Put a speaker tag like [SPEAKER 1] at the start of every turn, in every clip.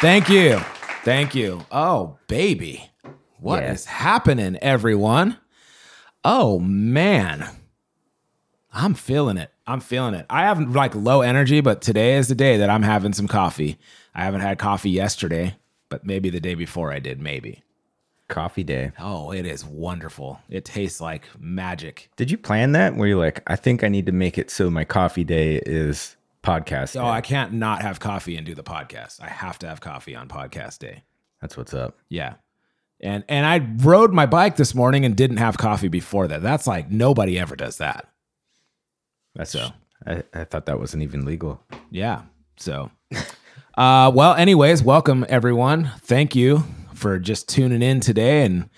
[SPEAKER 1] thank you. Thank you. Oh, baby. what is happening, everyone? Oh, man. I'm feeling it. I'm feeling it. I have like low energy, but today is the day that I'm having some coffee. I haven't had coffee yesterday, but maybe the day before I did, maybe.
[SPEAKER 2] Coffee day.
[SPEAKER 1] Oh, it is wonderful. It tastes like magic.
[SPEAKER 2] Did you plan that? Where you're like, I think I need to make it so my coffee day is podcast.
[SPEAKER 1] Oh,
[SPEAKER 2] day.
[SPEAKER 1] I can't not have coffee and do the podcast. I have to have coffee on podcast day.
[SPEAKER 2] That's what's up.
[SPEAKER 1] Yeah. And and I rode my bike this morning and didn't have coffee before that. That's like nobody ever does that.
[SPEAKER 2] That's
[SPEAKER 1] So.
[SPEAKER 2] I, I thought that wasn't even legal.
[SPEAKER 1] Yeah. So uh well, anyways, welcome everyone. Thank you for just tuning in today and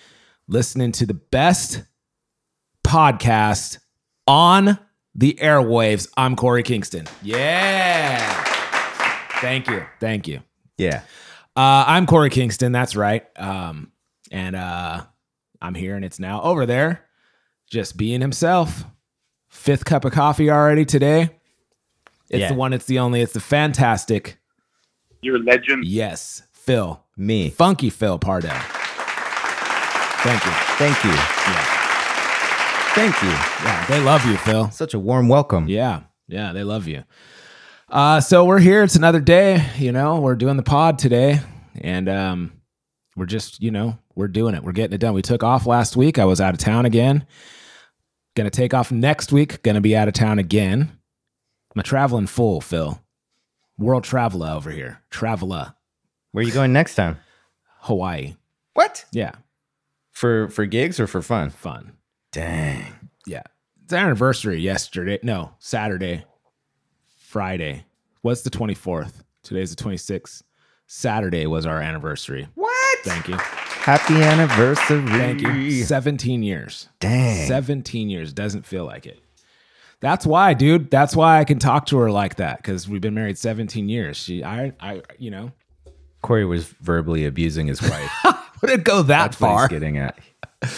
[SPEAKER 1] listening to the best podcast on the airwaves. I'm Korey Kingston. Yeah. Thank you. Thank you.
[SPEAKER 2] Yeah.
[SPEAKER 1] Uh, I'm Korey Kingston. That's right. Um, and uh, I'm here, and it's now over there, just being himself. Fifth cup of coffee already today. It's
[SPEAKER 2] Yeah.
[SPEAKER 1] the one. It's the only. It's the fantastic.
[SPEAKER 3] You're a legend.
[SPEAKER 1] Yes, Phil,
[SPEAKER 2] Me.
[SPEAKER 1] funky Phil Pardell. Thank you.
[SPEAKER 2] Thank you.
[SPEAKER 1] Yeah,
[SPEAKER 2] Thank you.
[SPEAKER 1] yeah. They love you, Phil.
[SPEAKER 2] Such a warm welcome.
[SPEAKER 1] Yeah, yeah, they love you. Uh, so we're here. It's another day. You know, we're doing the pod today, and um, we're just, you know, we're doing it. We're getting it done. We took off last week. I was out of town again. Gonna take off next week. Gonna be out of town again. I'm a traveling fool, Phil. World traveler over here. Traveler.
[SPEAKER 2] Where are you going next time?
[SPEAKER 1] Hawaii.
[SPEAKER 2] What?
[SPEAKER 1] Yeah,
[SPEAKER 2] For for gigs or for fun?
[SPEAKER 1] fun.
[SPEAKER 2] Dang.
[SPEAKER 1] Yeah. It's our anniversary yesterday. No, Saturday. Friday. What's the 24th? Today's the 26th. Saturday was our anniversary.
[SPEAKER 2] What?
[SPEAKER 1] Thank you.
[SPEAKER 2] Happy anniversary.
[SPEAKER 1] Thank you. 17 years.
[SPEAKER 2] Dang.
[SPEAKER 1] 17 years. Doesn't feel like it. That's why, dude. That's why I can talk to her like that because we've been married 17 years. She, I, I, you know,
[SPEAKER 2] Korey was verbally abusing his wife.
[SPEAKER 1] would it go that
[SPEAKER 2] That's what
[SPEAKER 1] far?
[SPEAKER 2] he's getting at.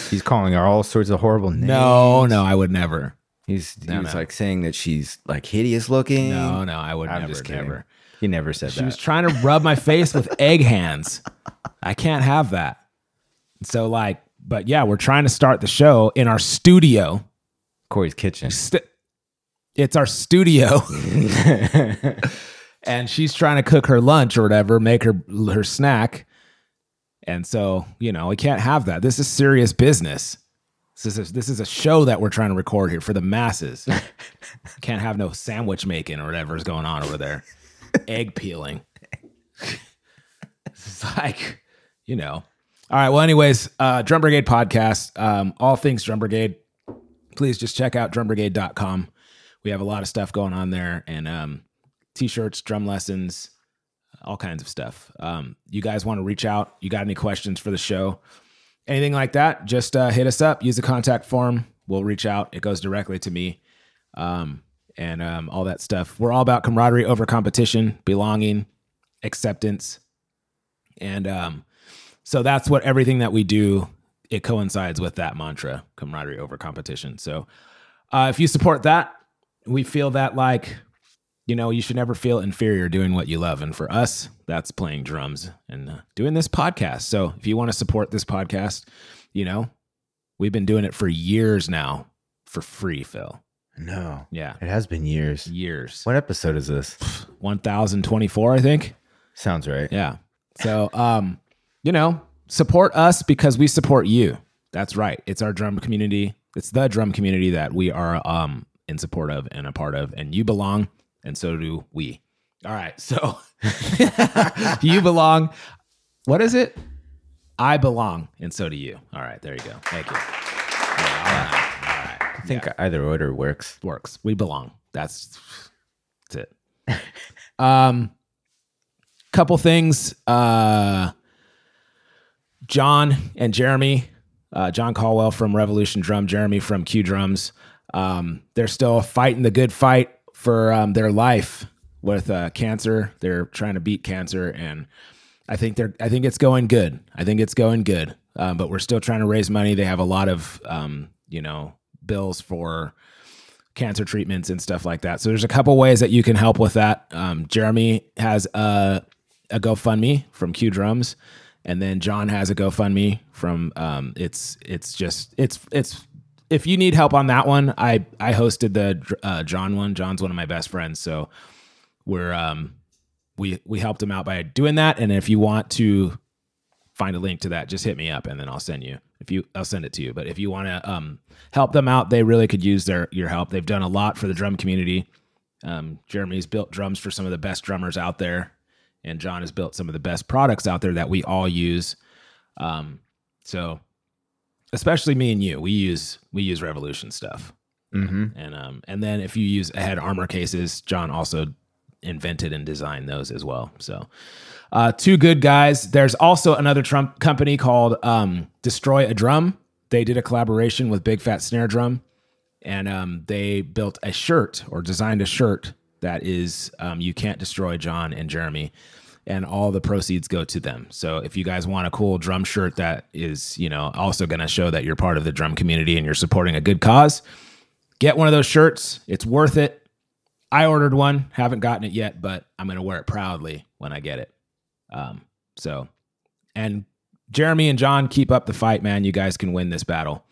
[SPEAKER 2] He's calling her all sorts of horrible names.
[SPEAKER 1] No, no, I would never.
[SPEAKER 2] He's he
[SPEAKER 1] No,
[SPEAKER 2] was
[SPEAKER 1] no.
[SPEAKER 2] like saying that she's like hideous looking.
[SPEAKER 1] No, no, I would
[SPEAKER 2] I'm
[SPEAKER 1] never,
[SPEAKER 2] just kidding.
[SPEAKER 1] never.
[SPEAKER 2] He never said that.
[SPEAKER 1] She
[SPEAKER 2] that.
[SPEAKER 1] was trying to rub my face with egg hands. I can't have that. So like, but yeah, we're trying to start the show in our studio.
[SPEAKER 2] Korey's kitchen.
[SPEAKER 1] St- it's our studio, and she's trying to cook her lunch or whatever, make her her snack. And so, you know, we can't have that. This is serious business. This is a, this is a show that we're trying to record here for the masses. can't have no sandwich making or whatever's going on over there. Egg peeling. it's like, you know. All right. Well, anyways, uh, Drum Brigade podcast, um, all things Drum Brigade. Please just check out drumbrigade.com. We have a lot of stuff going on there and um, t shirts, drum lessons, all kinds of stuff. Um, you guys want to reach out? You got any questions for the show? Anything like that? Just uh, hit us up. Use the contact form. We'll reach out. It goes directly to me. Um, and um, all that stuff. We're all about camaraderie over competition, belonging, acceptance. And um, so that's what everything that we do, it coincides with that mantra camaraderie over competition. So uh, if you support that, we feel that like, you know, you should never feel inferior doing what you love. And for us, that's playing drums and uh, doing this podcast. So if you want to support this podcast, you know, we've been doing it for years now for free, Phil.
[SPEAKER 2] No.
[SPEAKER 1] Yeah.
[SPEAKER 2] It has been years.
[SPEAKER 1] Years.
[SPEAKER 2] What episode is this?
[SPEAKER 1] 1024, I think.
[SPEAKER 2] Sounds right.
[SPEAKER 1] Yeah. So, um, you know, support us because we support you. That's right. It's our drum community. It's the drum community that we are um in support of and a part of, and you belong, and so do we. All right. So you belong. What is it? I belong, and so do you. All right. There you go. Thank you. Yeah, all right. All right.
[SPEAKER 2] I think either order works.
[SPEAKER 1] works. We belong. That's that's it. um couple things. Uh John and Jeremy, uh, John Caldwell from Revolution Drum, Jeremy from Q Drums. Um, they're still fighting the good fight for um, their life with uh, cancer. They're trying to beat cancer, and I think they're. I think it's going good. I think it's going good. Um, but we're still trying to raise money. They have a lot of, um, you know, bills for cancer treatments and stuff like that. So there's a couple ways that you can help with that. Um, Jeremy has a, a GoFundMe from Q Drums, and then John has a GoFundMe from. Um, it's it's just it's it's if you need help on that one, I I hosted the uh, John one. John's one of my best friends, so we're um we we helped him out by doing that. And if you want to find a link to that, just hit me up, and then I'll send you. If you, I'll send it to you. But if you want to um help them out, they really could use their your help. They've done a lot for the drum community. Um, Jeremy's built drums for some of the best drummers out there, and John has built some of the best products out there that we all use. Um, so especially me and you, we use we use Revolution stuff.
[SPEAKER 2] Mm-hmm.
[SPEAKER 1] And um and then if you use head armor cases, John also invented and designed those as well. So uh two good guys. There's also another Trump company called um Destroy a Drum. They did a collaboration with Big Fat Snare Drum and um they built a shirt or designed a shirt that is um you can't destroy John and Jeremy and all the proceeds go to them. So if you guys want a cool drum shirt that is, you know, also going to show that you're part of the drum community and you're supporting a good cause, get one of those shirts. It's worth it. I ordered one, haven't gotten it yet, but I'm going to wear it proudly when I get it. Um, so, and Jeremy and John, keep up the fight, man. You guys can win this battle.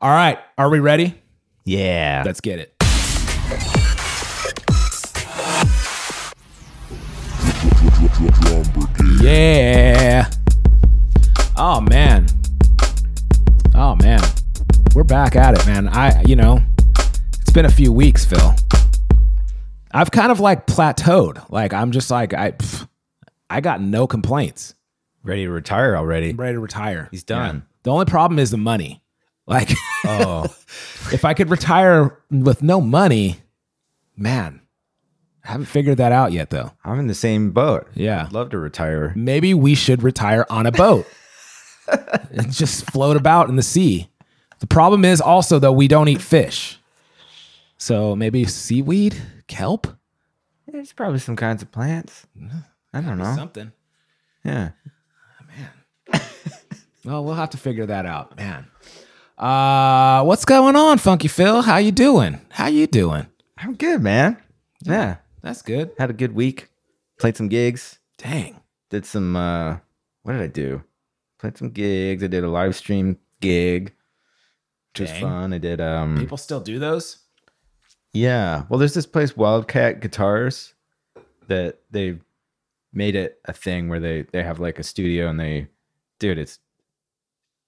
[SPEAKER 1] All right, are we ready?
[SPEAKER 2] Yeah.
[SPEAKER 1] Let's get it. Yeah. Oh man. Oh man. We're back at it, man. I you know, it's been a few weeks, Phil. I've kind of like plateaued. Like I'm just like I pff, I got no complaints.
[SPEAKER 2] Ready to retire already.
[SPEAKER 1] I'm ready to retire.
[SPEAKER 2] He's done.
[SPEAKER 1] The only problem is the money. Like
[SPEAKER 2] Oh,
[SPEAKER 1] if I could retire with no money, man. I haven't figured that out yet though.
[SPEAKER 2] I'm in the same boat.
[SPEAKER 1] Yeah.
[SPEAKER 2] I'd love to retire.
[SPEAKER 1] maybe we should retire on a boat and just float about in the sea. The problem is also though we don't eat fish. So maybe seaweed, kelp,
[SPEAKER 2] There's probably some kinds of plants. I don't know.
[SPEAKER 1] something.
[SPEAKER 2] Yeah. Man.
[SPEAKER 1] Well, we'll have to figure that out, man. Uh, what's going on, Funky Phil? How you doing? How you doing?
[SPEAKER 2] I'm good, man. Yeah.
[SPEAKER 1] That's good.
[SPEAKER 2] Had a good week. Played some gigs.
[SPEAKER 1] Dang.
[SPEAKER 2] Did some uh what did I do? Played some gigs. I did a live stream gig. Which was fun. I did um
[SPEAKER 1] People still do those?
[SPEAKER 2] Yeah. Well, there's this place, Wildcat Guitars, that they made it a thing where they they have like a studio and they, dude, it's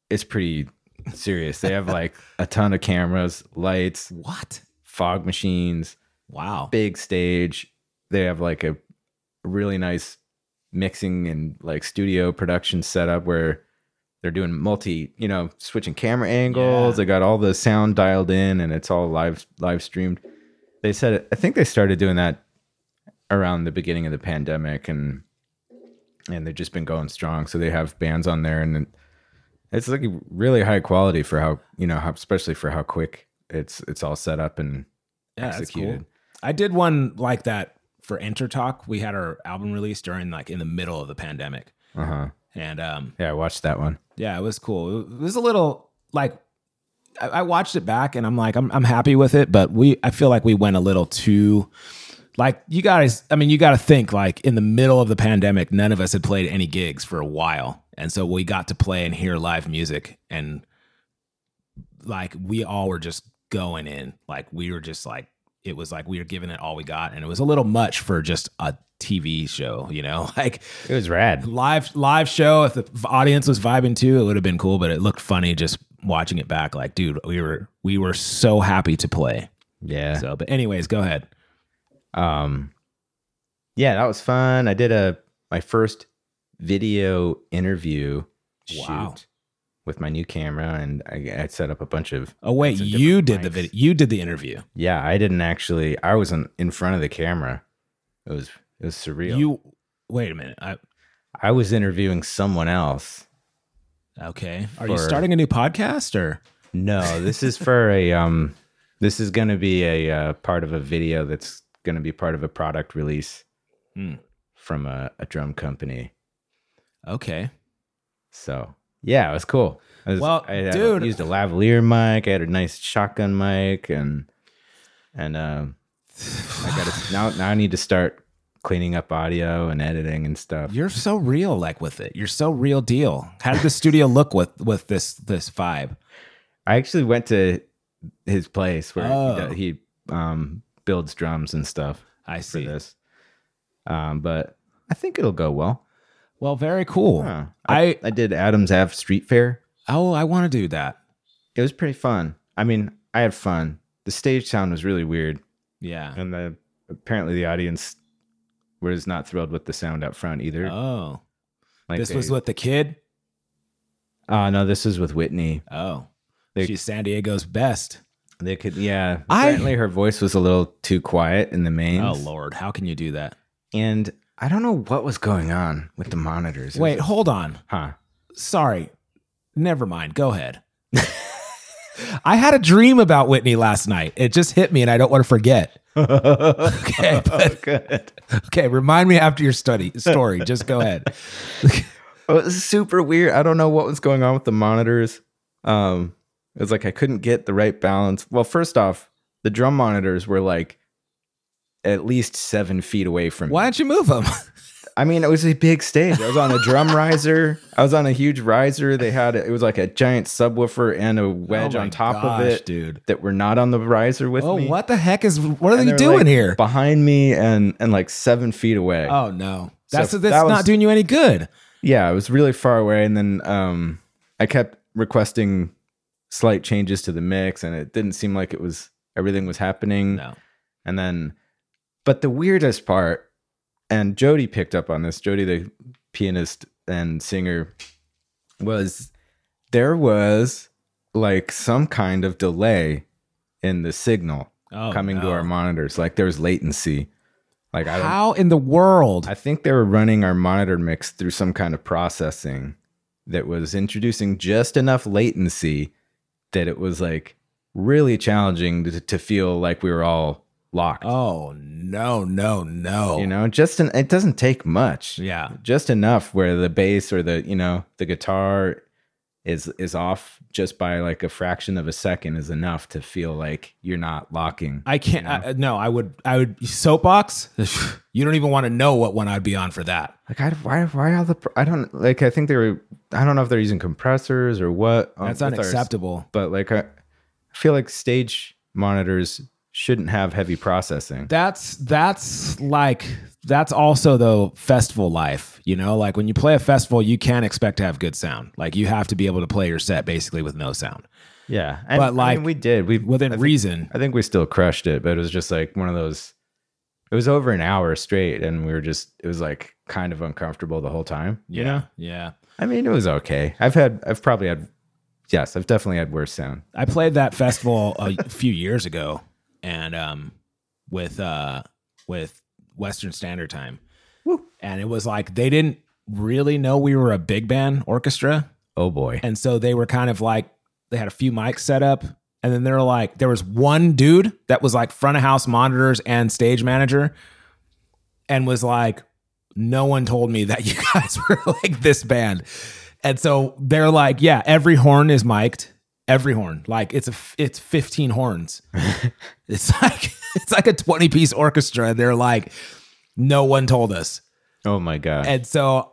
[SPEAKER 2] it's pretty serious. They have like a ton of cameras, lights,
[SPEAKER 1] What?
[SPEAKER 2] fog machines,
[SPEAKER 1] Wow.
[SPEAKER 2] big stage. They have like a really nice mixing and like studio production setup where they're doing multi, you know, switching camera angles.
[SPEAKER 1] Yeah.
[SPEAKER 2] They got all the sound dialed in and it's all live live streamed. They said I think they started doing that around the beginning of the pandemic and and they've just been going strong. So they have bands on there and it's like really high quality for how, you know, how especially for how quick it's it's all set up and
[SPEAKER 1] Yeah, that's cool.
[SPEAKER 2] executed.
[SPEAKER 1] I did one like that for Enter Talk. We had our album release during like in the middle of the pandemic.
[SPEAKER 2] uh-huh.
[SPEAKER 1] And um
[SPEAKER 2] Yeah, I watched that one.
[SPEAKER 1] yeah, it was cool. It was a little like I, I watched it back and I'm like, I'm I'm happy with it, but we I feel like we went a little too like you guys I mean, you gotta think like in the middle of the pandemic, none of us had played any gigs for a while. And so we got to play and hear live music and like we all were just going in. Like we were just like it was like we were giving it all we got and it was a little much for just a TV show, you know? Like
[SPEAKER 2] It was rad.
[SPEAKER 1] live live show if the audience was vibing too it would have been cool but it looked funny just watching it back like dude we were we were so happy to play
[SPEAKER 2] Yeah.
[SPEAKER 1] so but anyways go ahead
[SPEAKER 2] Um Yeah, that was fun. I did a my first video interview
[SPEAKER 1] Wow.
[SPEAKER 2] shoot with my new camera and I, I set up a bunch of
[SPEAKER 1] oh wait you did the video you did the interview
[SPEAKER 2] Yeah, I didn't actually I wasn't in front of the camera. It was it was surreal.
[SPEAKER 1] you wait a minute I,
[SPEAKER 2] I was interviewing someone else.
[SPEAKER 1] okay are you starting a new podcast or
[SPEAKER 2] No, this is for a um this is going to be a uh, part of a video that's going to be part of a product release
[SPEAKER 1] Hmm.
[SPEAKER 2] from a, a drum company.
[SPEAKER 1] okay
[SPEAKER 2] So yeah, it was cool. I was,
[SPEAKER 1] Well,
[SPEAKER 2] I
[SPEAKER 1] dude-
[SPEAKER 2] used a lavalier mic. I had a nice shotgun mic, and and um, I got now. Now I need to start cleaning up audio and editing and stuff.
[SPEAKER 1] You're so real, like with it. You're so real deal. How did the studio look with with this this vibe?
[SPEAKER 2] I actually went to his place where
[SPEAKER 1] Oh.
[SPEAKER 2] he, he um, builds drums and stuff
[SPEAKER 1] I
[SPEAKER 2] for
[SPEAKER 1] see.
[SPEAKER 2] this. Um, but I think it'll go well.
[SPEAKER 1] Well, very cool.
[SPEAKER 2] Huh.
[SPEAKER 1] I
[SPEAKER 2] I did Adams Ave Street Fair.
[SPEAKER 1] oh, I want to do that.
[SPEAKER 2] It was pretty fun. I mean, I had fun. The stage sound was really weird,
[SPEAKER 1] Yeah.
[SPEAKER 2] and the apparently the audience was not thrilled with the sound up front either.
[SPEAKER 1] Oh,
[SPEAKER 2] like
[SPEAKER 1] this
[SPEAKER 2] they-
[SPEAKER 1] was with the kid.
[SPEAKER 2] Uh, no, this was with Whitney.
[SPEAKER 1] Oh,
[SPEAKER 2] They-
[SPEAKER 1] she's San Diego's best.
[SPEAKER 2] They could, yeah.
[SPEAKER 1] I-
[SPEAKER 2] Apparently, her voice was a little too quiet in the main.
[SPEAKER 1] Oh Lord, how can you do that?
[SPEAKER 2] And I don't know what was going on with the monitors. It was-
[SPEAKER 1] Wait, hold on.
[SPEAKER 2] huh?
[SPEAKER 1] Sorry, never mind. Go ahead. I had a dream about Whitney last night. It just hit me, and I don't want to forget. Okay, but-
[SPEAKER 2] good.
[SPEAKER 1] Okay, remind me after your study story. Just go ahead.
[SPEAKER 2] It was super weird. I don't know what was going on with the monitors. Um, it was like I couldn't get the right balance. Well, first off, the drum monitors were like at least seven feet away from
[SPEAKER 1] Why
[SPEAKER 2] me.
[SPEAKER 1] don't you move them?
[SPEAKER 2] I mean, it was a big stage. I was on a drum riser. I was on a huge riser. They had it was like a giant subwoofer and a wedge
[SPEAKER 1] Oh my
[SPEAKER 2] on top
[SPEAKER 1] gosh,
[SPEAKER 2] of it
[SPEAKER 1] dude.
[SPEAKER 2] that were not on the riser with
[SPEAKER 1] Oh,
[SPEAKER 2] me.
[SPEAKER 1] what the heck is? What are
[SPEAKER 2] And
[SPEAKER 1] you
[SPEAKER 2] they're,
[SPEAKER 1] doing
[SPEAKER 2] like,
[SPEAKER 1] here?
[SPEAKER 2] Behind me and and like seven feet away.
[SPEAKER 1] Oh no,
[SPEAKER 2] So
[SPEAKER 1] that's that's
[SPEAKER 2] that was-
[SPEAKER 1] not doing you any good.
[SPEAKER 2] yeah, it was really far away. And then um, I kept requesting slight changes to the mix, and it didn't seem like it was everything was happening.
[SPEAKER 1] No.
[SPEAKER 2] And then, but the weirdest part, and Jody picked up on this. Jody, the pianist and singer, was there was like some kind of delay in the signal
[SPEAKER 1] Oh,
[SPEAKER 2] coming to our monitors. Like there was latency. Like I
[SPEAKER 1] How in the world?
[SPEAKER 2] I think they were running our monitor mix through some kind of processing that was introducing just enough latency that it was like really challenging to, to feel like we were all locked.
[SPEAKER 1] oh no, no, no.
[SPEAKER 2] You know, just an, it doesn't take much.
[SPEAKER 1] Yeah.
[SPEAKER 2] Just enough where the bass or the, you know, the guitar is is off just by like a fraction of a second is enough to feel like you're not locking.
[SPEAKER 1] I can't. I, no, I would. I would soapbox. You don't even want to know what one I'd be on for that.
[SPEAKER 2] Like I, why why all the I don't like I think they were I don't know if they're using compressors or what. um,
[SPEAKER 1] That's
[SPEAKER 2] with our-
[SPEAKER 1] unacceptable.
[SPEAKER 2] but like I, I feel like stage monitors shouldn't have heavy processing.
[SPEAKER 1] That's that's like that's also the festival life. You know, like when you play a festival, you can't expect to have good sound. Like you have to be able to play your set basically with no sound
[SPEAKER 2] yeah, and,
[SPEAKER 1] But,
[SPEAKER 2] I
[SPEAKER 1] like,
[SPEAKER 2] mean, we did we
[SPEAKER 1] within
[SPEAKER 2] I think,
[SPEAKER 1] reason.
[SPEAKER 2] I think we still crushed it, but it was just like one of those. It was over an hour straight, and we were just it was like kind of uncomfortable the whole time. You know,
[SPEAKER 1] yeah.
[SPEAKER 2] I mean, it was okay. I've had I've probably had yes, I've definitely had worse sound.
[SPEAKER 1] I played that festival a few years ago, and um, with uh, with Western Standard Time, and it was like they didn't really know we were a big band orchestra,
[SPEAKER 2] Oh boy,
[SPEAKER 1] and so they were kind of like they had a few mics set up, and then they're like there was one dude that was like front of house monitors and stage manager, and was like, no one told me that you guys were like this band. And so they're like, yeah, every horn is mic'd. Every horn, like it's a it's 15 horns. it's like, it's like a 20 piece orchestra. They're like, no one told us.
[SPEAKER 2] oh my god,
[SPEAKER 1] And so,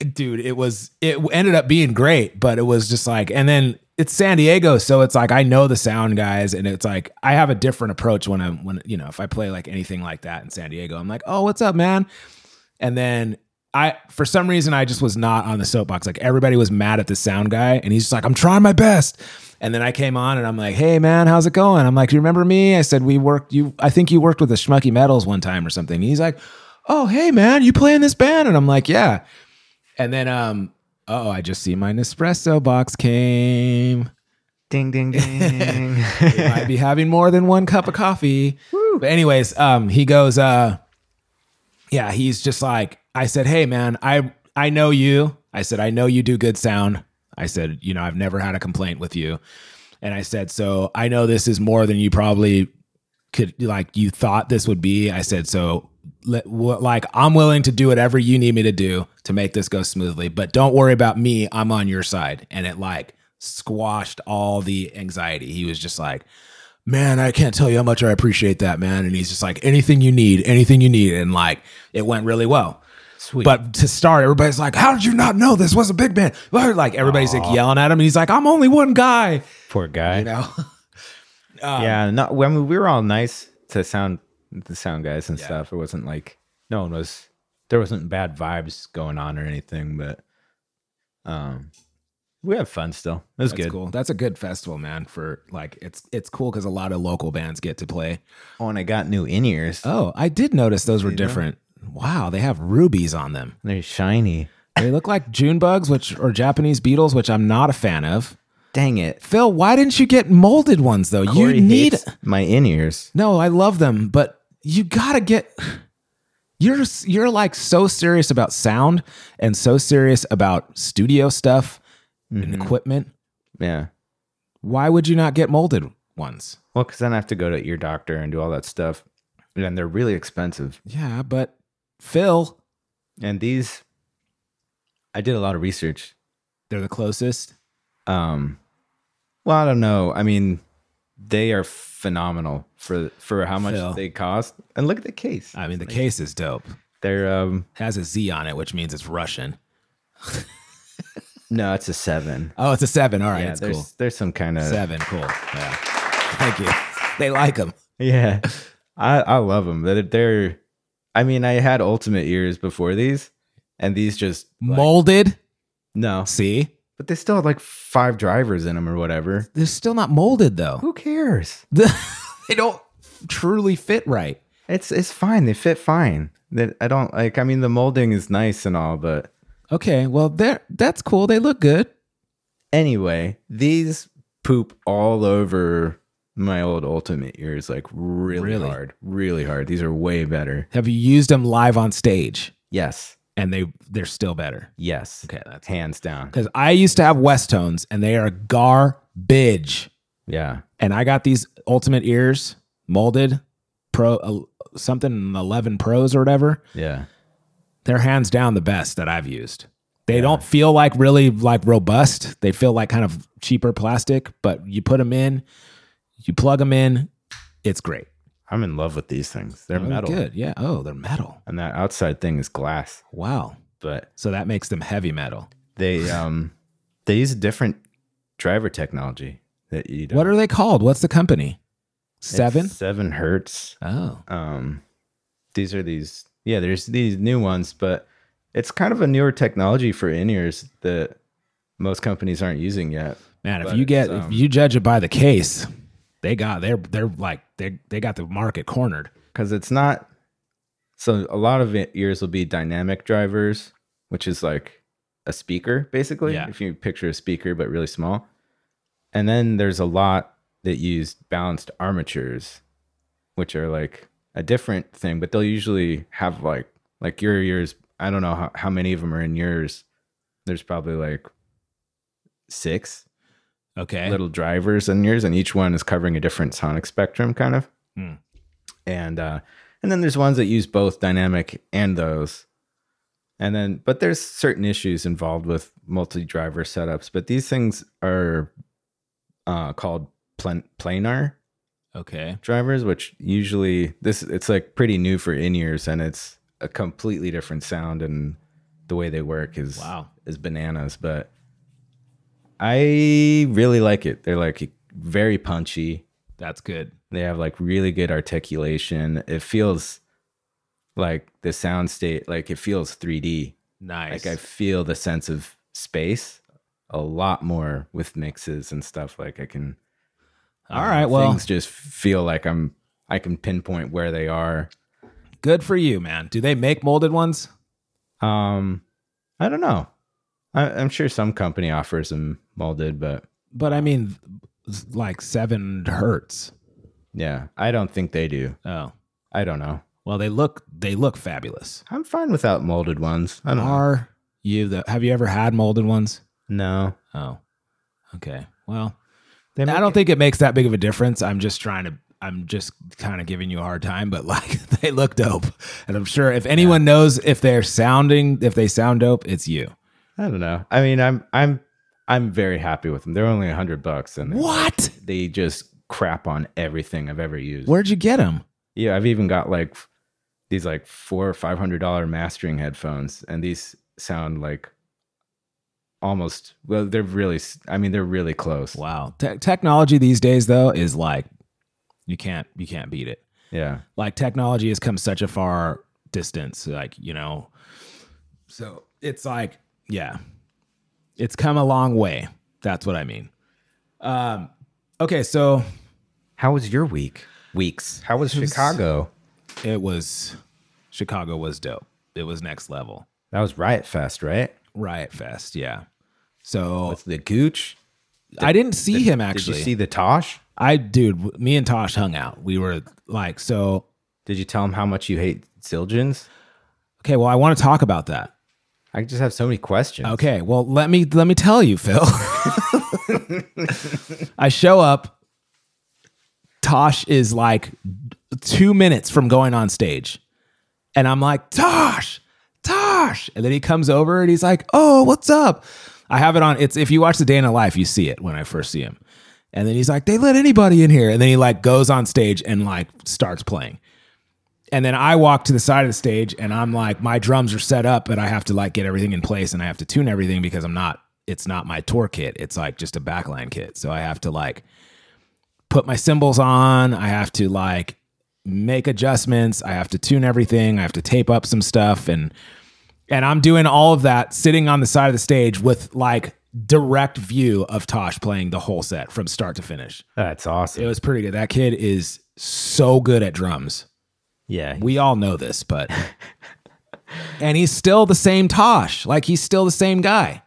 [SPEAKER 1] dude, it was, it ended up being great, but it was just like, and then it's San Diego. So it's like, I know the sound guys and it's like, I have a different approach when I'm, when, you know, if I play like anything like that in San Diego, I'm like, oh, what's up, man? And then I, for some reason, I just was not on the soapbox. Like everybody was mad at the sound guy, and he's just like, "I'm trying my best." And then I came on, and I'm like, "Hey, man, how's it going?" I'm like, Do "You remember me?" I said, "We worked. You, I think you worked with the Schmucky Metals one time or something." And he's like, "Oh, hey, man, you play in this band?" And I'm like, "Yeah." And then, um, oh, I just see my Nespresso box came.
[SPEAKER 2] ding ding ding.
[SPEAKER 1] We might be having more than one cup of coffee. But anyways, um, he goes, uh, yeah, he's just like, I said, hey man, I I know you. I said, I know you do good sound. I said, you know, I've never had a complaint with you. And I said, so I know this is more than you probably could like you thought this would be. I said, so like I'm willing to do whatever you need me to do to make this go smoothly, but don't worry about me. I'm on your side. And it like squashed all the anxiety. He was just like, man, I can't tell you how much I appreciate that, man. And he's just like, anything you need, anything you need. And like, it went really well.
[SPEAKER 2] Sweet.
[SPEAKER 1] But to start, everybody's like, how did you not know this was a big band? Like, everybody's like yelling at him. And he's like, I'm only one guy,
[SPEAKER 2] poor guy.
[SPEAKER 1] you know? Um,
[SPEAKER 2] yeah, not when we were all nice to sound the sound guys and
[SPEAKER 1] Yeah.
[SPEAKER 2] stuff. It wasn't like no one was there wasn't bad vibes going on or anything, but um we have fun still. It was
[SPEAKER 1] That's
[SPEAKER 2] good.
[SPEAKER 1] cool. That's a good festival, man. For like, it's it's cool because a lot of local bands get to play.
[SPEAKER 2] Oh, and I got new in ears.
[SPEAKER 1] Oh, I did notice those were different. Wow, they have rubies on them.
[SPEAKER 2] They're shiny.
[SPEAKER 1] They look like June bugs, which or Japanese beetles, which I'm not a fan of.
[SPEAKER 2] Dang it.
[SPEAKER 1] Phil, why didn't you get molded ones though?
[SPEAKER 2] Korey
[SPEAKER 1] you need
[SPEAKER 2] my in ears.
[SPEAKER 1] no. I love them, but you gotta get. You're you're like so serious about sound and so serious about studio stuff and equipment.
[SPEAKER 2] Yeah.
[SPEAKER 1] Why would you not get molded ones?
[SPEAKER 2] Well, because then I have to go to ear doctor and do all that stuff. And they're really expensive.
[SPEAKER 1] Yeah, but Phil,
[SPEAKER 2] And these I did a lot of research.
[SPEAKER 1] they're the closest.
[SPEAKER 2] Um, well, I don't know. I mean, they are phenomenal for for how much
[SPEAKER 1] Phil.
[SPEAKER 2] they cost. And look at the case.
[SPEAKER 1] I mean, the case is dope.
[SPEAKER 2] They're um
[SPEAKER 1] has a Z on it, which means it's Russian.
[SPEAKER 2] no, it's a seven.
[SPEAKER 1] Oh, it's a seven. All right,
[SPEAKER 2] yeah,
[SPEAKER 1] it's
[SPEAKER 2] there's
[SPEAKER 1] cool.
[SPEAKER 2] there's some kind of
[SPEAKER 1] Seven, cool. Yeah, thank you. They like them.
[SPEAKER 2] yeah. I I love them. They're, they're I mean, I had ultimate ears before these, and these just like-
[SPEAKER 1] Molded.
[SPEAKER 2] no,
[SPEAKER 1] See,
[SPEAKER 2] but they still had like five drivers in them or whatever.
[SPEAKER 1] they're still not molded though.
[SPEAKER 2] Who cares?
[SPEAKER 1] they don't truly fit right.
[SPEAKER 2] It's it's fine. They fit fine. That I don't like. I mean, the molding is nice and all, but
[SPEAKER 1] Okay, well, they're that's cool. They look good.
[SPEAKER 2] anyway, these poop all over my old ultimate ears, like really,
[SPEAKER 1] Really?
[SPEAKER 2] hard, really hard. These are way better.
[SPEAKER 1] Have you used them live on stage?
[SPEAKER 2] Yes,
[SPEAKER 1] And they they're still better.
[SPEAKER 2] yes.
[SPEAKER 1] Okay, that's
[SPEAKER 2] hands down.
[SPEAKER 1] because I used to have Westones, and they are garbage.
[SPEAKER 2] Yeah,
[SPEAKER 1] And I got these ultimate ears molded, pro uh, something eleven pros or whatever.
[SPEAKER 2] yeah.
[SPEAKER 1] They're hands down the best that I've used. They don't feel like really like robust. They feel like kind of cheaper plastic, but you put them in, you plug them in, it's great.
[SPEAKER 2] I'm in love with these things. They're
[SPEAKER 1] Oh,
[SPEAKER 2] metal,
[SPEAKER 1] Good. Yeah. Oh, they're metal.
[SPEAKER 2] and that outside thing is glass.
[SPEAKER 1] Wow.
[SPEAKER 2] But
[SPEAKER 1] So that makes them heavy metal.
[SPEAKER 2] they um they use a different driver technology that you don't.
[SPEAKER 1] What are they called? What's the company?
[SPEAKER 2] It's
[SPEAKER 1] Seven?
[SPEAKER 2] seven hertz.
[SPEAKER 1] Oh.
[SPEAKER 2] um these are these yeah there's these new ones but it's kind of a newer technology for in-ears that most companies aren't using yet
[SPEAKER 1] Man, if you get
[SPEAKER 2] um,
[SPEAKER 1] if you judge it by the case, they got they're they're like they they got the market cornered.
[SPEAKER 2] because it's not so a lot of it- ears will be dynamic drivers which is like a speaker basically
[SPEAKER 1] Yeah.
[SPEAKER 2] if you picture a speaker but really small and then there's a lot that use balanced armatures which are like a different thing but they'll usually have like like your ears i don't know how, how many of them are in yours there's probably like six
[SPEAKER 1] Okay.
[SPEAKER 2] little drivers in yours and each one is covering a different sonic spectrum kind of
[SPEAKER 1] Hmm.
[SPEAKER 2] and uh and then there's ones that use both dynamic and those and then but there's certain issues involved with multi-driver setups but these things are uh called plan- planar
[SPEAKER 1] Okay.
[SPEAKER 2] drivers which usually this it's like pretty new for in-ears and it's a completely different sound and the way they work is
[SPEAKER 1] Wow.
[SPEAKER 2] is bananas but i really like it they're like very punchy
[SPEAKER 1] That's good.
[SPEAKER 2] they have like really good articulation it feels like the sound state like it feels 3d
[SPEAKER 1] Nice.
[SPEAKER 2] like i feel the sense of space a lot more with mixes and stuff like i can
[SPEAKER 1] All right. Well,
[SPEAKER 2] things just feel like i'm i can pinpoint where they are
[SPEAKER 1] good for you, man. Do they make molded ones?
[SPEAKER 2] um i don't know I, i'm sure some company offers them molded but
[SPEAKER 1] But I mean, like seven hertz.
[SPEAKER 2] yeah i don't think they do
[SPEAKER 1] Oh,
[SPEAKER 2] i don't know
[SPEAKER 1] well, they look they look fabulous.
[SPEAKER 2] i'm fine without molded ones i don't know
[SPEAKER 1] Are you the? Have you ever had molded ones?
[SPEAKER 2] no
[SPEAKER 1] Oh, okay. Well,
[SPEAKER 2] they
[SPEAKER 1] I don't
[SPEAKER 2] it-
[SPEAKER 1] think it makes that big of a difference. I'm just trying to. I'm just kind of giving you a hard time, but like they look dope, and I'm sure if anyone knows if they're sounding, if they sound dope, it's you.
[SPEAKER 2] I don't know. I mean, I'm I'm I'm very happy with them. They're only a hundred bucks, and
[SPEAKER 1] What?
[SPEAKER 2] they just crap on everything I've ever used.
[SPEAKER 1] Where'd you get them?
[SPEAKER 2] Yeah, I've even got like these like four or five hundred dollar mastering headphones, and these sound like almost well. They're really, i mean, they're really close.
[SPEAKER 1] Wow. Te- technology these days though is like you can't you can't beat it.
[SPEAKER 2] Yeah,
[SPEAKER 1] Like technology has come such a far distance like, you know. So, it's like yeah. It's come a long way. That's what I mean. Um okay, so
[SPEAKER 2] how was your week? Weeks. How was Chicago?
[SPEAKER 1] it was Chicago was dope. It was next level.
[SPEAKER 2] That was Riot Fest, right?
[SPEAKER 1] Riot Fest, yeah. So
[SPEAKER 2] With the Gooch.
[SPEAKER 1] I didn't see him actually.
[SPEAKER 2] Did you see the Tosh?
[SPEAKER 1] I dude, me and Tosh hung out. We were like, so
[SPEAKER 2] Did you tell him how much you hate Zildjians?
[SPEAKER 1] okay. Well, I want to talk about that.
[SPEAKER 2] I just have so many questions.
[SPEAKER 1] Okay, well let me let me tell you, Phil. I show up. Tosh is like two minutes from going on stage, and I'm like, Tosh, Tosh, and then he comes over and he's like, Oh, what's up? I have it on. It's if you watch the day in a life, you see it when I first see him, and then he's like, They let anybody in here, and then he like goes on stage and like starts playing. And then I walk to the side of the stage and I'm like, my drums are set up, but I have to like get everything in place and I have to tune everything because I'm not, it's not my tour kit. It's like just a backline kit. So I have to like put my cymbals on. I have to like make adjustments. I have to tune everything. I have to tape up some stuff. And, and I'm doing all of that sitting on the side of the stage with like direct view of Tosh playing the whole set from start to finish.
[SPEAKER 2] That's awesome.
[SPEAKER 1] It was pretty good. That kid is so good at drums.
[SPEAKER 2] yeah.
[SPEAKER 1] We all know this, but and he's still the same Tosh. Like he's still the same guy.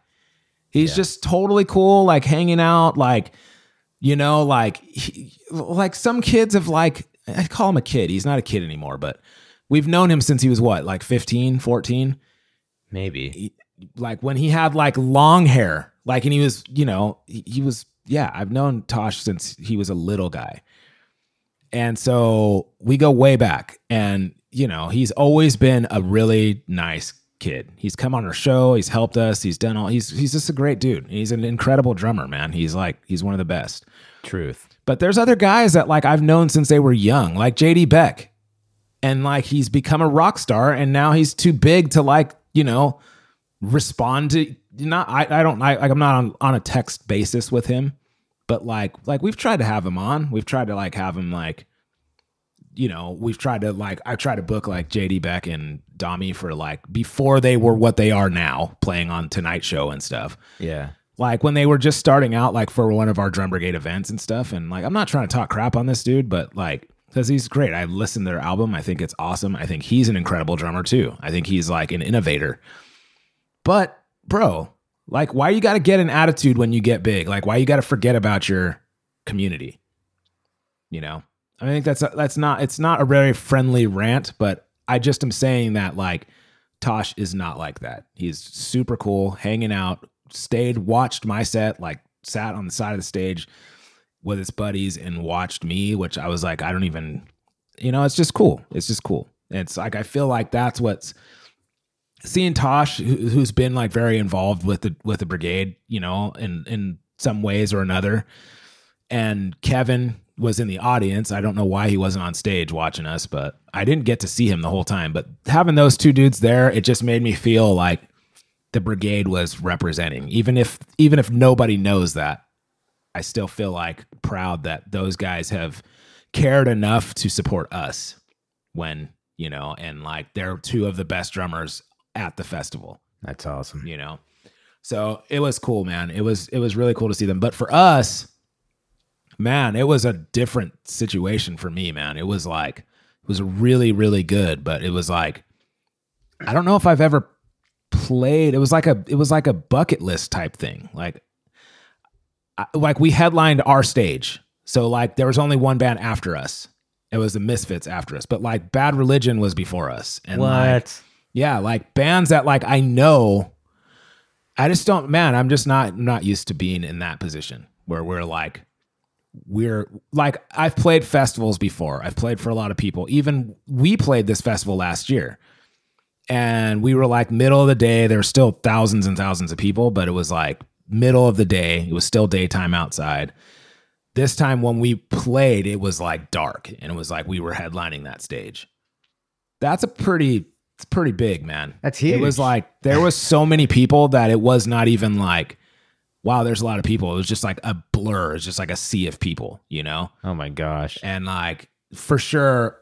[SPEAKER 1] He's just totally cool, like hanging out, like you know, like he, like some kids have like I call him a kid. He's not a kid anymore, but we've known him since he was what, like 15, 14?
[SPEAKER 2] Maybe.
[SPEAKER 1] Like when he had like long hair, like and he was, you know, he, he was yeah, I've known Tosh since he was a little guy. And so we go way back. And, you know, he's always been a really nice kid. He's come on our show, he's helped us, he's done all he's he's just a great dude. He's an incredible drummer, man. He's like he's one of the best.
[SPEAKER 2] Truth.
[SPEAKER 1] But there's other guys that like I've known since they were young, like JD Beck. And like he's become a rock star and now he's too big to like, you know, respond to not I, I don't I like I'm not on, on a text basis with him, but like like we've tried to have him on. We've tried to like have him like you know, we've tried to like I tried to book like JD Beck and DOMi for like before they were what they are now, playing on Tonight Show and stuff
[SPEAKER 2] Yeah.
[SPEAKER 1] like when they were just starting out like for one of our drum brigade events and stuff and like i'm not trying to talk crap on this dude but like because he's great. I've listened to their album. I think it's awesome. I think he's an incredible drummer too. I think he's like an innovator. But bro like why you got to get an attitude when you get big? Like why you got to forget about your community? You know? I think that's a, that's not it's not a very friendly rant but i just am saying that like tosh is not like that. He's super cool hanging out stayed, watched my set, like sat on the side of the stage with his buddies and watched me, which I was like, I don't even, you know, it's just cool. It's just cool. It's like I feel like that's what's seeing Tosh, who, who's been like very involved with the with the brigade, you know, in in some ways or another, and Kevin was in the audience. I don't know why he wasn't on stage watching us, but I didn't get to see him the whole time. But having those two dudes there, it just made me feel like the brigade was representing even if even if nobody knows that i still feel like proud that those guys have cared enough to support us when you know and like they're two of the best drummers at the festival.
[SPEAKER 2] That's awesome.
[SPEAKER 1] you know? So it was cool man. It was it was really cool to see them. But for us man it was a different situation for me man. It was like it was really really good but it was like i don't know if i've ever played it was like a it was like a bucket list type thing. Like like we headlined our stage so like there was only one band after us it was the misfits after us but like bad religion was before us and like yeah, like bands that like I know I just don't man, I'm just not not used to being in that position where we're like we're like I've played festivals before. I've played for a lot of people. Even we played this festival last year. And we were like middle of the day. There were still thousands and thousands of people, but it was like middle of the day. It was still daytime outside. This time when we played, it was like dark and it was like we were headlining that stage. That's a pretty it's pretty big, man.
[SPEAKER 2] That's huge.
[SPEAKER 1] It was like there was so many people that it was not even like wow, there's a lot of people. It was just like a blur. It's just like a sea of people, you know?
[SPEAKER 2] Oh my gosh.
[SPEAKER 1] and like for sure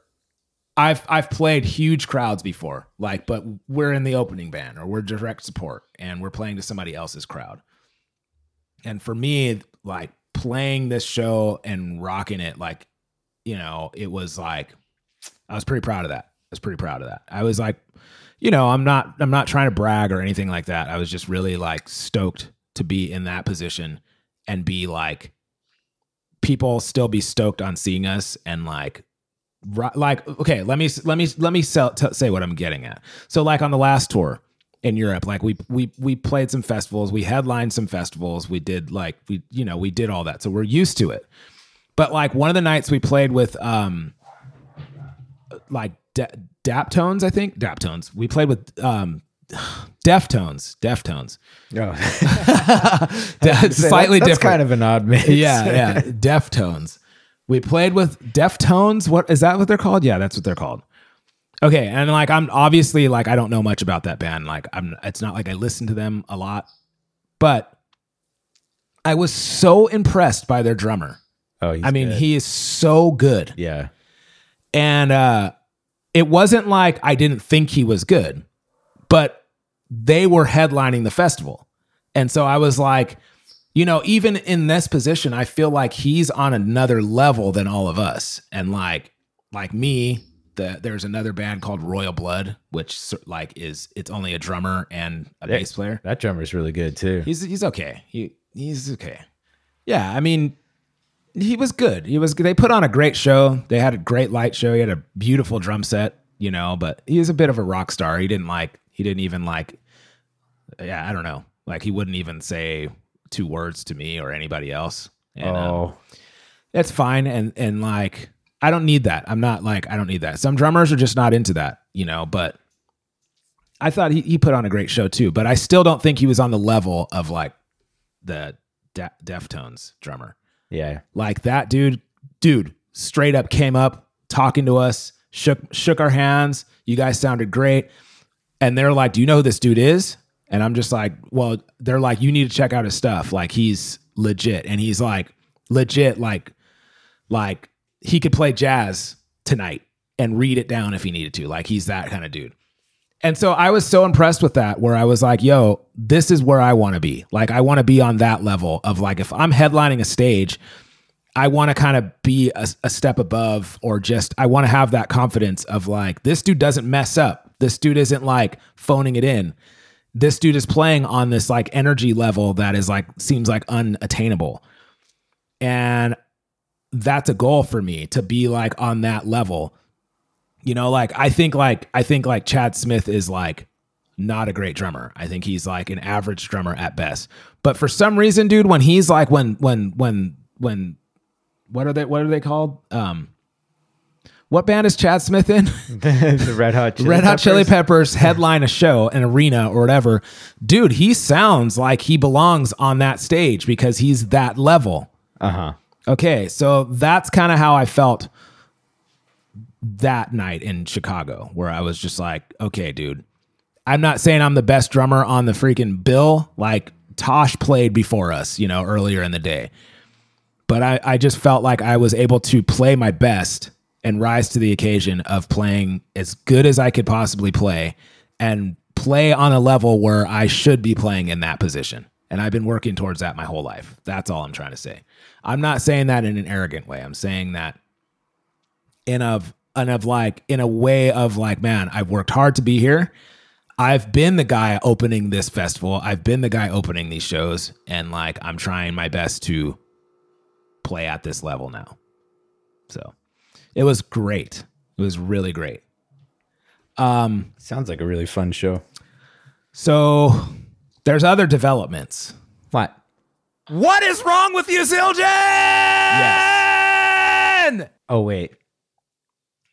[SPEAKER 1] i've i've played huge crowds before like but we're in the opening band or we're direct support and we're playing to somebody else's crowd and for me like playing this show and rocking it like you know it was like i was pretty proud of that. I was pretty proud of that. I was like you know i'm not i'm not trying to brag or anything like that. I was just really like stoked to be in that position and be like people still be stoked on seeing us and like like okay let me let me let me sell, t- say what i'm getting at. So like on the last tour in europe like we we we played some festivals we headlined some festivals we did like we you know we did all that so we're used to it but like one of the nights we played with um like daptones i think daptones we played with um deftones deftones
[SPEAKER 2] Oh.
[SPEAKER 1] slightly
[SPEAKER 2] That's
[SPEAKER 1] different
[SPEAKER 2] kind of an odd mix.
[SPEAKER 1] yeah, yeah. Deftones. We played with Deftones. What is that? What they're called? Yeah, that's what they're called. Okay, and like I'm obviously like I don't know much about that band. Like I'm, it's not like I listen to them a lot, but I was so impressed by their drummer.
[SPEAKER 2] Oh, he's
[SPEAKER 1] I mean,
[SPEAKER 2] good.
[SPEAKER 1] he is so good,
[SPEAKER 2] Yeah.
[SPEAKER 1] and uh, it wasn't like I didn't think he was good, but they were headlining the festival. And so I was like, you know, even in this position, I feel like he's on another level than all of us. And like, like me, the, there's another band called Royal Blood, which like is it's only a drummer and a
[SPEAKER 2] Yeah.
[SPEAKER 1] bass player.
[SPEAKER 2] That drummer's really good too.
[SPEAKER 1] He's he's okay. He he's okay. Yeah, I mean, he was good. He was. They put on a great show. They had a great light show. He had a beautiful drum set. You know, but he was a bit of a rock star. He didn't like. He didn't even like. Yeah, I don't know. Like he wouldn't even say two words to me or anybody else. And, um,
[SPEAKER 2] oh,
[SPEAKER 1] that's fine and and like i don't need that. I'm not like i don't need that. Some drummers are just not into that you know but i thought he, he put on a great show too but i still don't think he was on the level of like the De- deftones drummer.
[SPEAKER 2] Yeah.
[SPEAKER 1] like that dude dude straight up came up talking to us shook shook our hands. You guys sounded great. And they're like do you know who this dude is? And i'm just like well they're like you need to check out his stuff. Like he's legit. And he's like legit like like he could play jazz tonight and read it down if he needed to like he's that kind of dude and so I was so impressed with that, where I was like, yo, this is where I want to be. Like, I want to be on that level of like, if I'm headlining a stage, I want to kind of be a, a step above, or just, I want to have that confidence of like, this dude doesn't mess up. This dude isn't like phoning it in. This dude is playing on this like energy level that is like, seems like unattainable. And that's a goal for me to be like on that level. You know, like I think like I think like Chad Smith is like not a great drummer. I think he's like an average drummer at best. But for some reason, dude, when he's like when when when when what are they what are they called? Um what band is Chad Smith in?
[SPEAKER 2] the Red Hot Chili
[SPEAKER 1] Red Hot Chili
[SPEAKER 2] Peppers.
[SPEAKER 1] Peppers headline a show, an arena or whatever. Dude, he sounds like he belongs on that stage because he's that level.
[SPEAKER 2] Uh-huh.
[SPEAKER 1] Okay, so that's kind of how I felt that night in Chicago, where I was just like, okay, dude, I'm not saying I'm the best drummer on the freaking bill. Like Tosh played before us, you know, earlier in the day. But I, I just felt like I was able to play my best and rise to the occasion of playing as good as I could possibly play and play on a level where I should be playing in that position. And I've been working towards that my whole life. That's all I'm trying to say. I'm not saying that in an arrogant way. I'm saying that in of and of like in a way of like, man, I've worked hard to be here. I've been the guy opening this festival. I've been the guy opening these shows, and like I'm trying my best to play at this level now. So it was great. It was really great. Um,
[SPEAKER 2] Sounds like a really fun show.
[SPEAKER 1] so there's other developments.
[SPEAKER 2] What?
[SPEAKER 1] What is wrong with you, Zildjian? Yes.
[SPEAKER 2] Oh wait.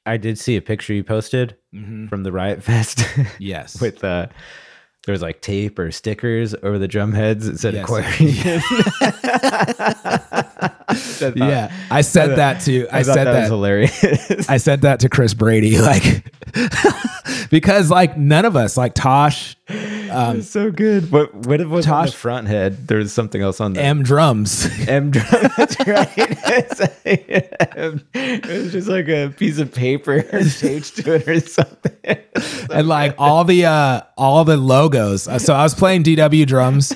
[SPEAKER 2] I did see a picture you posted from the Riot Fest
[SPEAKER 1] Yes.
[SPEAKER 2] with uh there was like tape or stickers over the drum heads that said
[SPEAKER 1] Yes.
[SPEAKER 2] Aquarian.
[SPEAKER 1] yeah, I said that to. I,
[SPEAKER 2] I,
[SPEAKER 1] said
[SPEAKER 2] that,
[SPEAKER 1] that.
[SPEAKER 2] was hilarious.
[SPEAKER 1] I said that to Chris Brady, like, because like none of us, like Tosh, um,
[SPEAKER 2] It's so good. What what was on the
[SPEAKER 1] Tosh-
[SPEAKER 2] front head? There was something else on the
[SPEAKER 1] M drums.
[SPEAKER 2] M drums. That's right. it was just like a piece of paper taped to it or something.
[SPEAKER 1] and like all the uh all the logos. Uh, So I was playing DW drums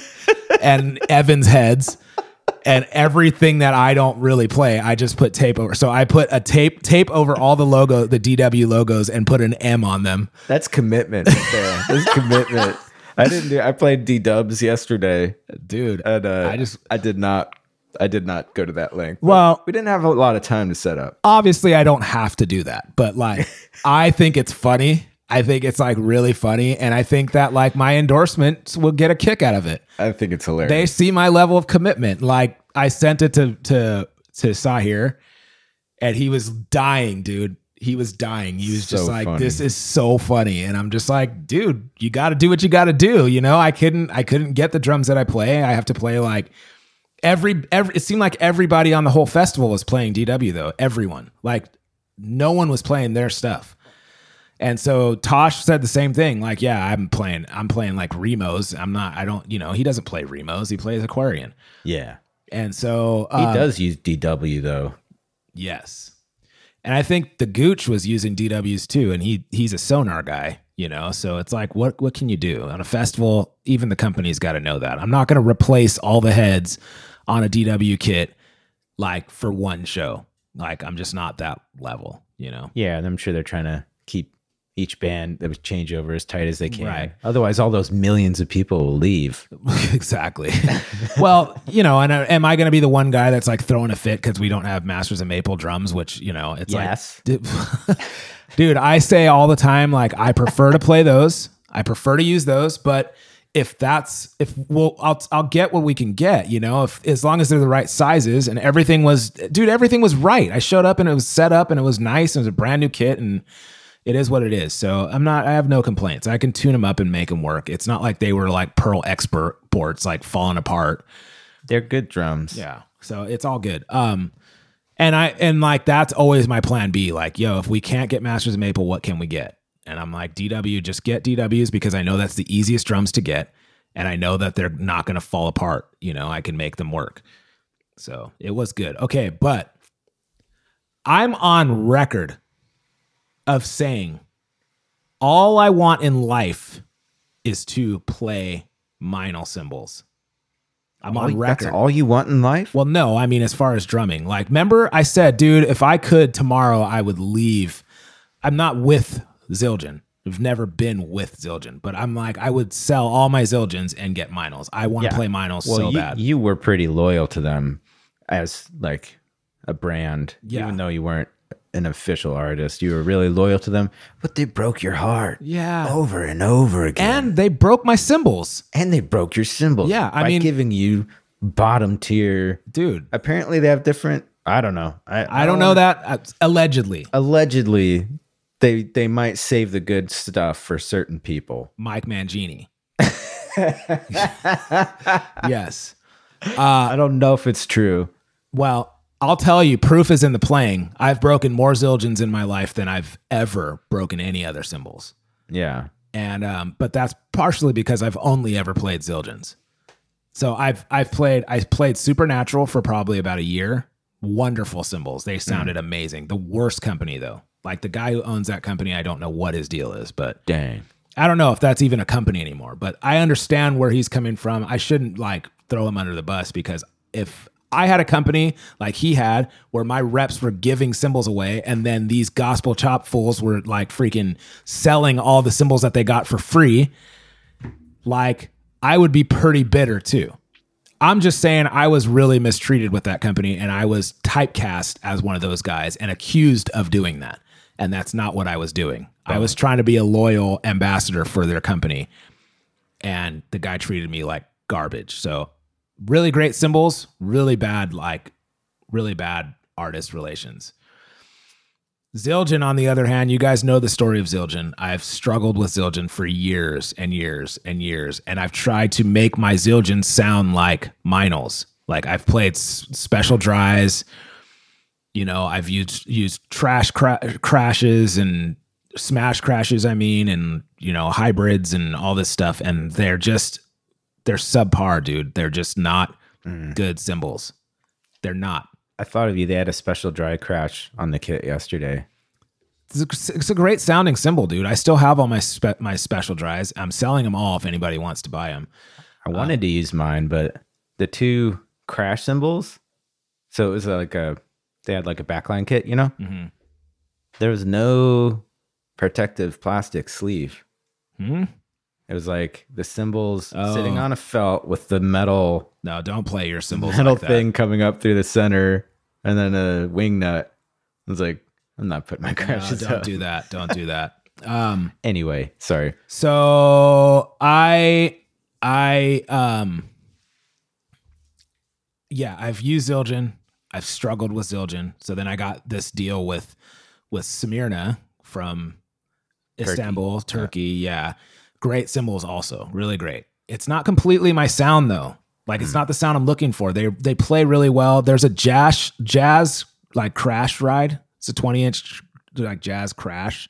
[SPEAKER 1] and Evans heads and everything that I don't really play, I just put tape over. So I put a tape tape over all the logo, the DW logos, and put an M on them.
[SPEAKER 2] That's commitment right there. That's commitment. I didn't do. I played D Dubs yesterday,
[SPEAKER 1] Dude,
[SPEAKER 2] and uh,
[SPEAKER 1] I just
[SPEAKER 2] I did not. I did not go to that length.
[SPEAKER 1] well,
[SPEAKER 2] we didn't have a lot of time to set up.
[SPEAKER 1] obviously I don't have to do that, but like I think it's funny. I think it's like really funny, and I think that like my endorsements will get a kick out of it.
[SPEAKER 2] I think it's hilarious.
[SPEAKER 1] they see my level of commitment. Like I sent it to to to Sahir, and he was dying, dude. He was dying. He was just like,
[SPEAKER 2] funny.
[SPEAKER 1] "This is so funny," and I'm just like, "Dude, you got to do what you got to do." You know, I couldn't I couldn't get the drums that I play. I have to play like every every. It seemed like everybody on the whole festival was playing DW though. Everyone, like, no one was playing their stuff. And so Tosh said the same thing. Like, yeah, I'm playing, I'm playing like Remos. I'm not, I don't, you know, he doesn't play Remos. He plays Aquarian.
[SPEAKER 2] yeah,
[SPEAKER 1] And so
[SPEAKER 2] he
[SPEAKER 1] uh,
[SPEAKER 2] does use DW though.
[SPEAKER 1] Yes. And I think the Gooch was using DWs too, and he he's a Sonor guy, you know. So it's like, what what can you do on a festival? Even the company's got to know that. I'm not going to replace all the heads on a DW kit like for one show. Like I'm just not that level, you know.
[SPEAKER 2] Yeah, and I'm sure they're trying to keep each band that was change over as tight as they can.
[SPEAKER 1] Right.
[SPEAKER 2] Otherwise, all those millions of people will leave.
[SPEAKER 1] exactly. well, you know, and uh, am I going to be the one guy that's like throwing a fit because we don't have Masters of Maple drums? Which you know, it's
[SPEAKER 2] Yes.
[SPEAKER 1] like, dude, dude, I say all the time, like I prefer to play those. I prefer to use those, but if that's if well, I'll I'll get what we can get. You know, if as long as they're the right sizes and everything was, dude, everything was right. I showed up and it was set up and it was nice. And it was a brand new kit and it is what it is. So I'm not, I have no complaints. I can tune them up and make them work. It's not like they were like Pearl Export boards like falling apart.
[SPEAKER 2] They're good drums.
[SPEAKER 1] Yeah. So it's all good. Um, and I, and like, that's always my plan B. Like, yo, if we can't get Masters of Maple, what can we get? And I'm like, DW, just get DWs because I know that's the easiest drums to get. And I know that they're not going to fall apart. You know, I can make them work. So it was good. Okay. But I'm on record of saying all I want in life is to play Meinl cymbals. I'm
[SPEAKER 2] All-
[SPEAKER 1] on record.
[SPEAKER 2] That's all you want in life?
[SPEAKER 1] Well, no, I mean, as far as drumming, like, remember I said, dude, if I could tomorrow, I would leave. I'm not with Zildjian. I've never been with Zildjian, but I'm like, I would sell all my Zildjians and get Meinls. I want to
[SPEAKER 2] Yeah.
[SPEAKER 1] play Meinls
[SPEAKER 2] well,
[SPEAKER 1] so
[SPEAKER 2] you,
[SPEAKER 1] bad.
[SPEAKER 2] you were pretty loyal to them as like a brand,
[SPEAKER 1] Yeah.
[SPEAKER 2] even though you weren't an official artist. You were really loyal to them, but they broke your heart
[SPEAKER 1] yeah.
[SPEAKER 2] over and over again.
[SPEAKER 1] and they broke my cymbals,
[SPEAKER 2] and they broke your symbols.
[SPEAKER 1] Yeah, I
[SPEAKER 2] by
[SPEAKER 1] mean-
[SPEAKER 2] giving you bottom tier.
[SPEAKER 1] dude.
[SPEAKER 2] Apparently, they have different. I don't know. I,
[SPEAKER 1] I don't know that. Uh, Allegedly,
[SPEAKER 2] Allegedly, they they might save the good stuff for certain people.
[SPEAKER 1] Mike Mangini. yes.
[SPEAKER 2] I don't know if it's true.
[SPEAKER 1] Well, I'll tell you, proof is in the playing. I've broken more Zildjians in my life than I've ever broken any other cymbals.
[SPEAKER 2] Yeah.
[SPEAKER 1] and um, but that's partially because I've only ever played Zildjians. So I've I've played I played Supernatural for probably about a year. Wonderful cymbals. They sounded amazing. The worst company though. Like the guy who owns that company, I don't know what his deal is, but
[SPEAKER 2] Dang.
[SPEAKER 1] I don't know if that's even a company anymore. But I understand where he's coming from. I shouldn't like throw him under the bus because if I had a company like he had where my reps were giving symbols away and then these gospel chop fools were like freaking selling all the symbols that they got for free, like I would be pretty bitter too. I'm just saying I was really mistreated with that company and I was typecast as one of those guys and accused of doing that. And that's not what I was doing. I was trying to be a loyal ambassador for their company. And the guy treated me like garbage. So, really great symbols, really bad, like, really bad artist relations. Zildjian, on the other hand, you guys know the story of Zildjian. I've struggled with Zildjian for years and years and years, and I've tried to make my Zildjian sound like Minals. Like I've played s- special dries. You know, I've used used trash cra- crashes and smash crashes. I mean, and you know hybrids and all this stuff, and they're just they're subpar, dude. They're just not good cymbals. They're not.
[SPEAKER 2] I thought of you. They had a special dry crash on the kit yesterday.
[SPEAKER 1] It's a, it's a great sounding cymbal, dude. I still have all my spe- my special dries. I'm selling them all if anybody wants to buy them.
[SPEAKER 2] I wanted to use mine, but the two crash cymbals. So it was like a they had like a backline kit, you know.
[SPEAKER 1] Mhm.
[SPEAKER 2] There was no protective plastic sleeve.
[SPEAKER 1] Hmm?
[SPEAKER 2] It was like the cymbals
[SPEAKER 1] Oh.
[SPEAKER 2] sitting on a felt with the metal
[SPEAKER 1] No, don't play your cymbals
[SPEAKER 2] metal
[SPEAKER 1] like that.
[SPEAKER 2] thing coming up through the center, and then a wing nut. I was like, I'm not putting my
[SPEAKER 1] No,
[SPEAKER 2] crashes
[SPEAKER 1] don't
[SPEAKER 2] up.
[SPEAKER 1] do that. Don't do that. Um,
[SPEAKER 2] Anyway, sorry.
[SPEAKER 1] so I I um yeah, I've used Zildjian. I've struggled with Zildjian. So then I got this deal with with Smyrna from Istanbul, Turkey. Yeah. Great cymbals also. Really great. It's not completely my sound though. Like it's hmm. not the sound I'm looking for. They they play really well. There's a jazz jazz like crash ride. It's a 20 inch like jazz crash.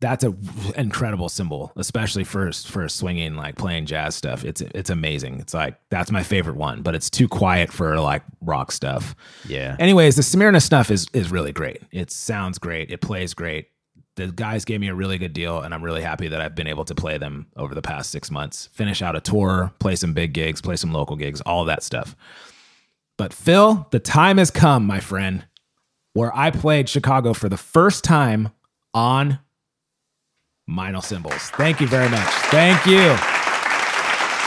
[SPEAKER 1] That's a incredible cymbal, especially for for swinging like playing jazz stuff. It's it's amazing. It's like that's my favorite one, but it's too quiet for like rock stuff.
[SPEAKER 2] Yeah.
[SPEAKER 1] Anyways, the Smyrna stuff is is really great. It sounds great. It plays great. The guys gave me a really good deal, and I'm really happy that I've been able to play them over the past six months. Finish out a tour, play some big gigs, play some local gigs, all that stuff. But Phil, the time has come, my friend, where I played Chicago for the first time on Meinl Cymbals. Thank you very much. Thank you.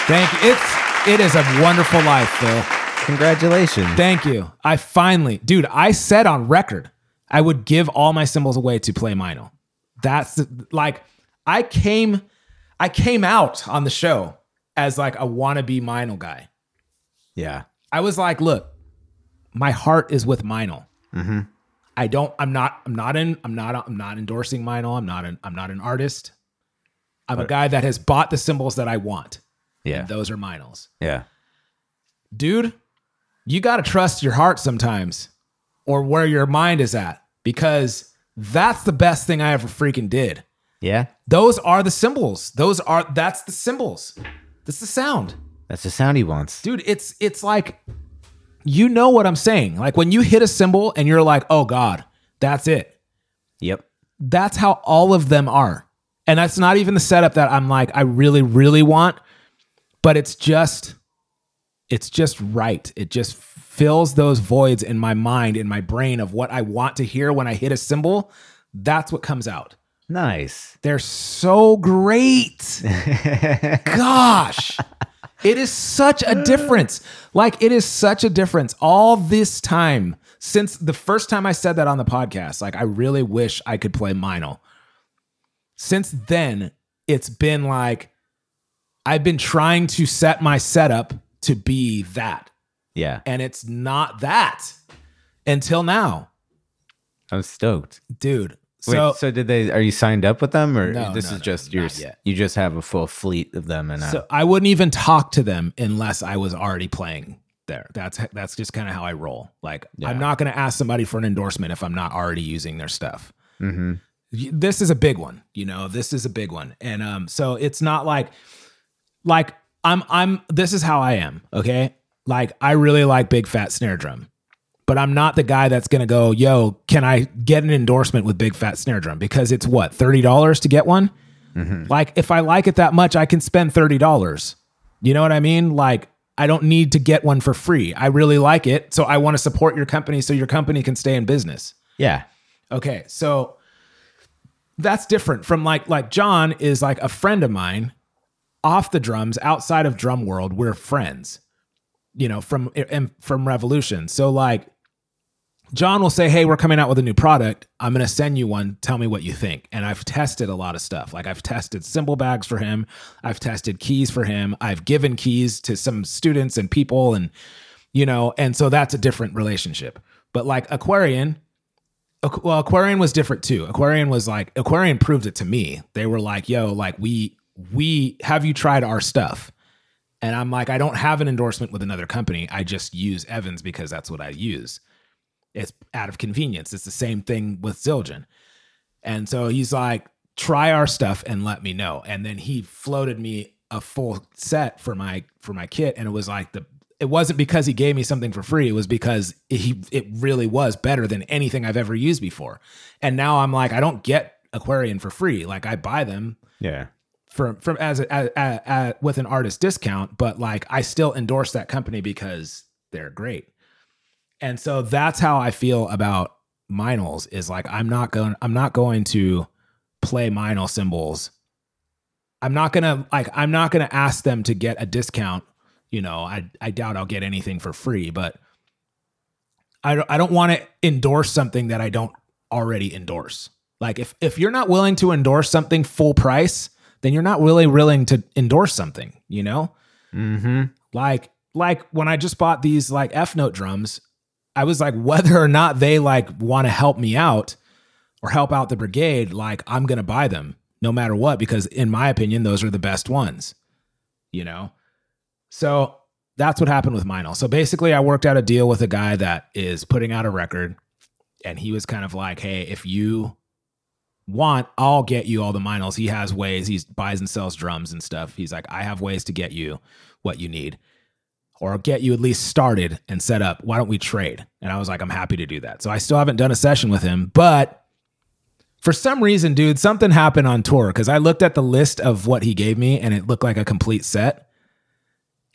[SPEAKER 1] Thank you. It's it is a wonderful life, Phil.
[SPEAKER 2] Congratulations.
[SPEAKER 1] Thank you. I finally, dude, I said on record I would give all my symbols away to play Meinl. That's the, like I came I came out on the show as like a wannabe Meinl guy.
[SPEAKER 2] yeah.
[SPEAKER 1] I was like, look, my heart is with Meinl. Mm-hmm. I don't I'm not I'm not in I'm not I'm not endorsing Meinl. I'm not an I'm not an artist. I'm a guy that has bought the symbols that I want.
[SPEAKER 2] Yeah.
[SPEAKER 1] And those are Meinls
[SPEAKER 2] Yeah.
[SPEAKER 1] dude, you got to trust your heart sometimes or where your mind is at because that's the best thing I ever freaking did.
[SPEAKER 2] Yeah.
[SPEAKER 1] Those are the symbols. Those are that's the symbols. That's the sound.
[SPEAKER 2] That's the sound he wants.
[SPEAKER 1] Dude, it's it's like you know what I'm saying. Like when you hit a symbol and you're like, "Oh god, that's it."
[SPEAKER 2] Yep.
[SPEAKER 1] That's how all of them are. And that's not even the setup that I'm like I really really want, but it's just it's just right. It just fills those voids in my mind, in my brain of what I want to hear when I hit a symbol. That's what comes out.
[SPEAKER 2] Nice.
[SPEAKER 1] They're so great. Gosh. It is such a difference. Like it is such a difference. All this time since the first time I said that on the podcast, like I really wish I could play Meinl. Since then, it's been like I've been trying to set my setup to be that,
[SPEAKER 2] Yeah.
[SPEAKER 1] and it's not that until now,
[SPEAKER 2] I'm stoked.
[SPEAKER 1] dude.
[SPEAKER 2] Wait,
[SPEAKER 1] So
[SPEAKER 2] so, did they are you signed up with them or
[SPEAKER 1] No,
[SPEAKER 2] this
[SPEAKER 1] no,
[SPEAKER 2] is
[SPEAKER 1] no,
[SPEAKER 2] just
[SPEAKER 1] not
[SPEAKER 2] yours? You just have a full fleet of them and uh,
[SPEAKER 1] So I wouldn't even talk to them unless I was already playing there. That's that's just kind of how I roll. Like
[SPEAKER 2] Yeah.
[SPEAKER 1] I'm not going to ask somebody for an endorsement if I'm not already using their stuff.
[SPEAKER 2] Mhm.
[SPEAKER 1] This is a big one, you know. This is a big one, and um, so it's not like like I'm I'm. This is how I am. Okay, like I really like big fat snare drum. But I'm not the guy that's gonna go, yo, can I get an endorsement with big fat snare drum? Because it's what, $30 to get one? Mm-hmm. Like if I like it that much, I can spend thirty dollars. You know what I mean? Like I don't need to get one for free. I really like it, so I want to support your company so your company can stay in business.
[SPEAKER 2] yeah.
[SPEAKER 1] Okay, so that's different from like like John is like a friend of mine off the drums outside of drum world. We're friends, you know, from from Revolution. So like John will say, "Hey, we're coming out with a new product. I'm going to send you one. Tell me what you think." And I've tested a lot of stuff. Like I've tested cymbal bags for him. I've tested keys for him. I've given keys to some students and people and you know, and so that's a different relationship. But like Aquarian, well, Aquarian was different too. Aquarian was like Aquarian proved it to me. They were like, "Yo, like we we have you tried our stuff?" And I'm like, I don't have an endorsement with another company. I just use Evans because that's what I use. It's out of convenience. It's the same thing with Zildjian. And so he's like, try our stuff and let me know. And then he floated me a full set for my for my kit. And it was like the it wasn't because he gave me something for free. It was because he it really was better than anything I've ever used before. And now I'm like, I don't get Aquarian for free. Like I buy them
[SPEAKER 2] Yeah.
[SPEAKER 1] From from as a, a, a, a with an artist discount, but like I still endorse that company because they're great. And so that's how I feel about Meinls is like I'm not going I'm not going to play Meinl symbols. I'm not gonna like I'm not gonna ask them to get a discount. You know, I I doubt I'll get anything for free, but I I don't want to endorse something that I don't already endorse. Like if if you're not willing to endorse something full price, then you're not really willing to endorse something, you know?
[SPEAKER 2] Mm-hmm.
[SPEAKER 1] Like like when I just bought these like F note drums, I was like whether or not they like want to help me out or help out the brigade, like I'm going to buy them no matter what because in my opinion those are the best ones. You know? So that's what happened with Meinl. So basically I worked out a deal with a guy that is putting out a record and he was kind of like, "Hey, if you want, I'll get you all the Meinls. He has ways. He buys and sells drums and stuff. He's like, I have ways to get you what you need, or get you at least started and set up. Why don't we trade? And I was like, I'm happy to do that. So I still haven't done a session with him, but for some reason, dude, something happened on tour because I looked at the list of what he gave me and it looked like a complete set.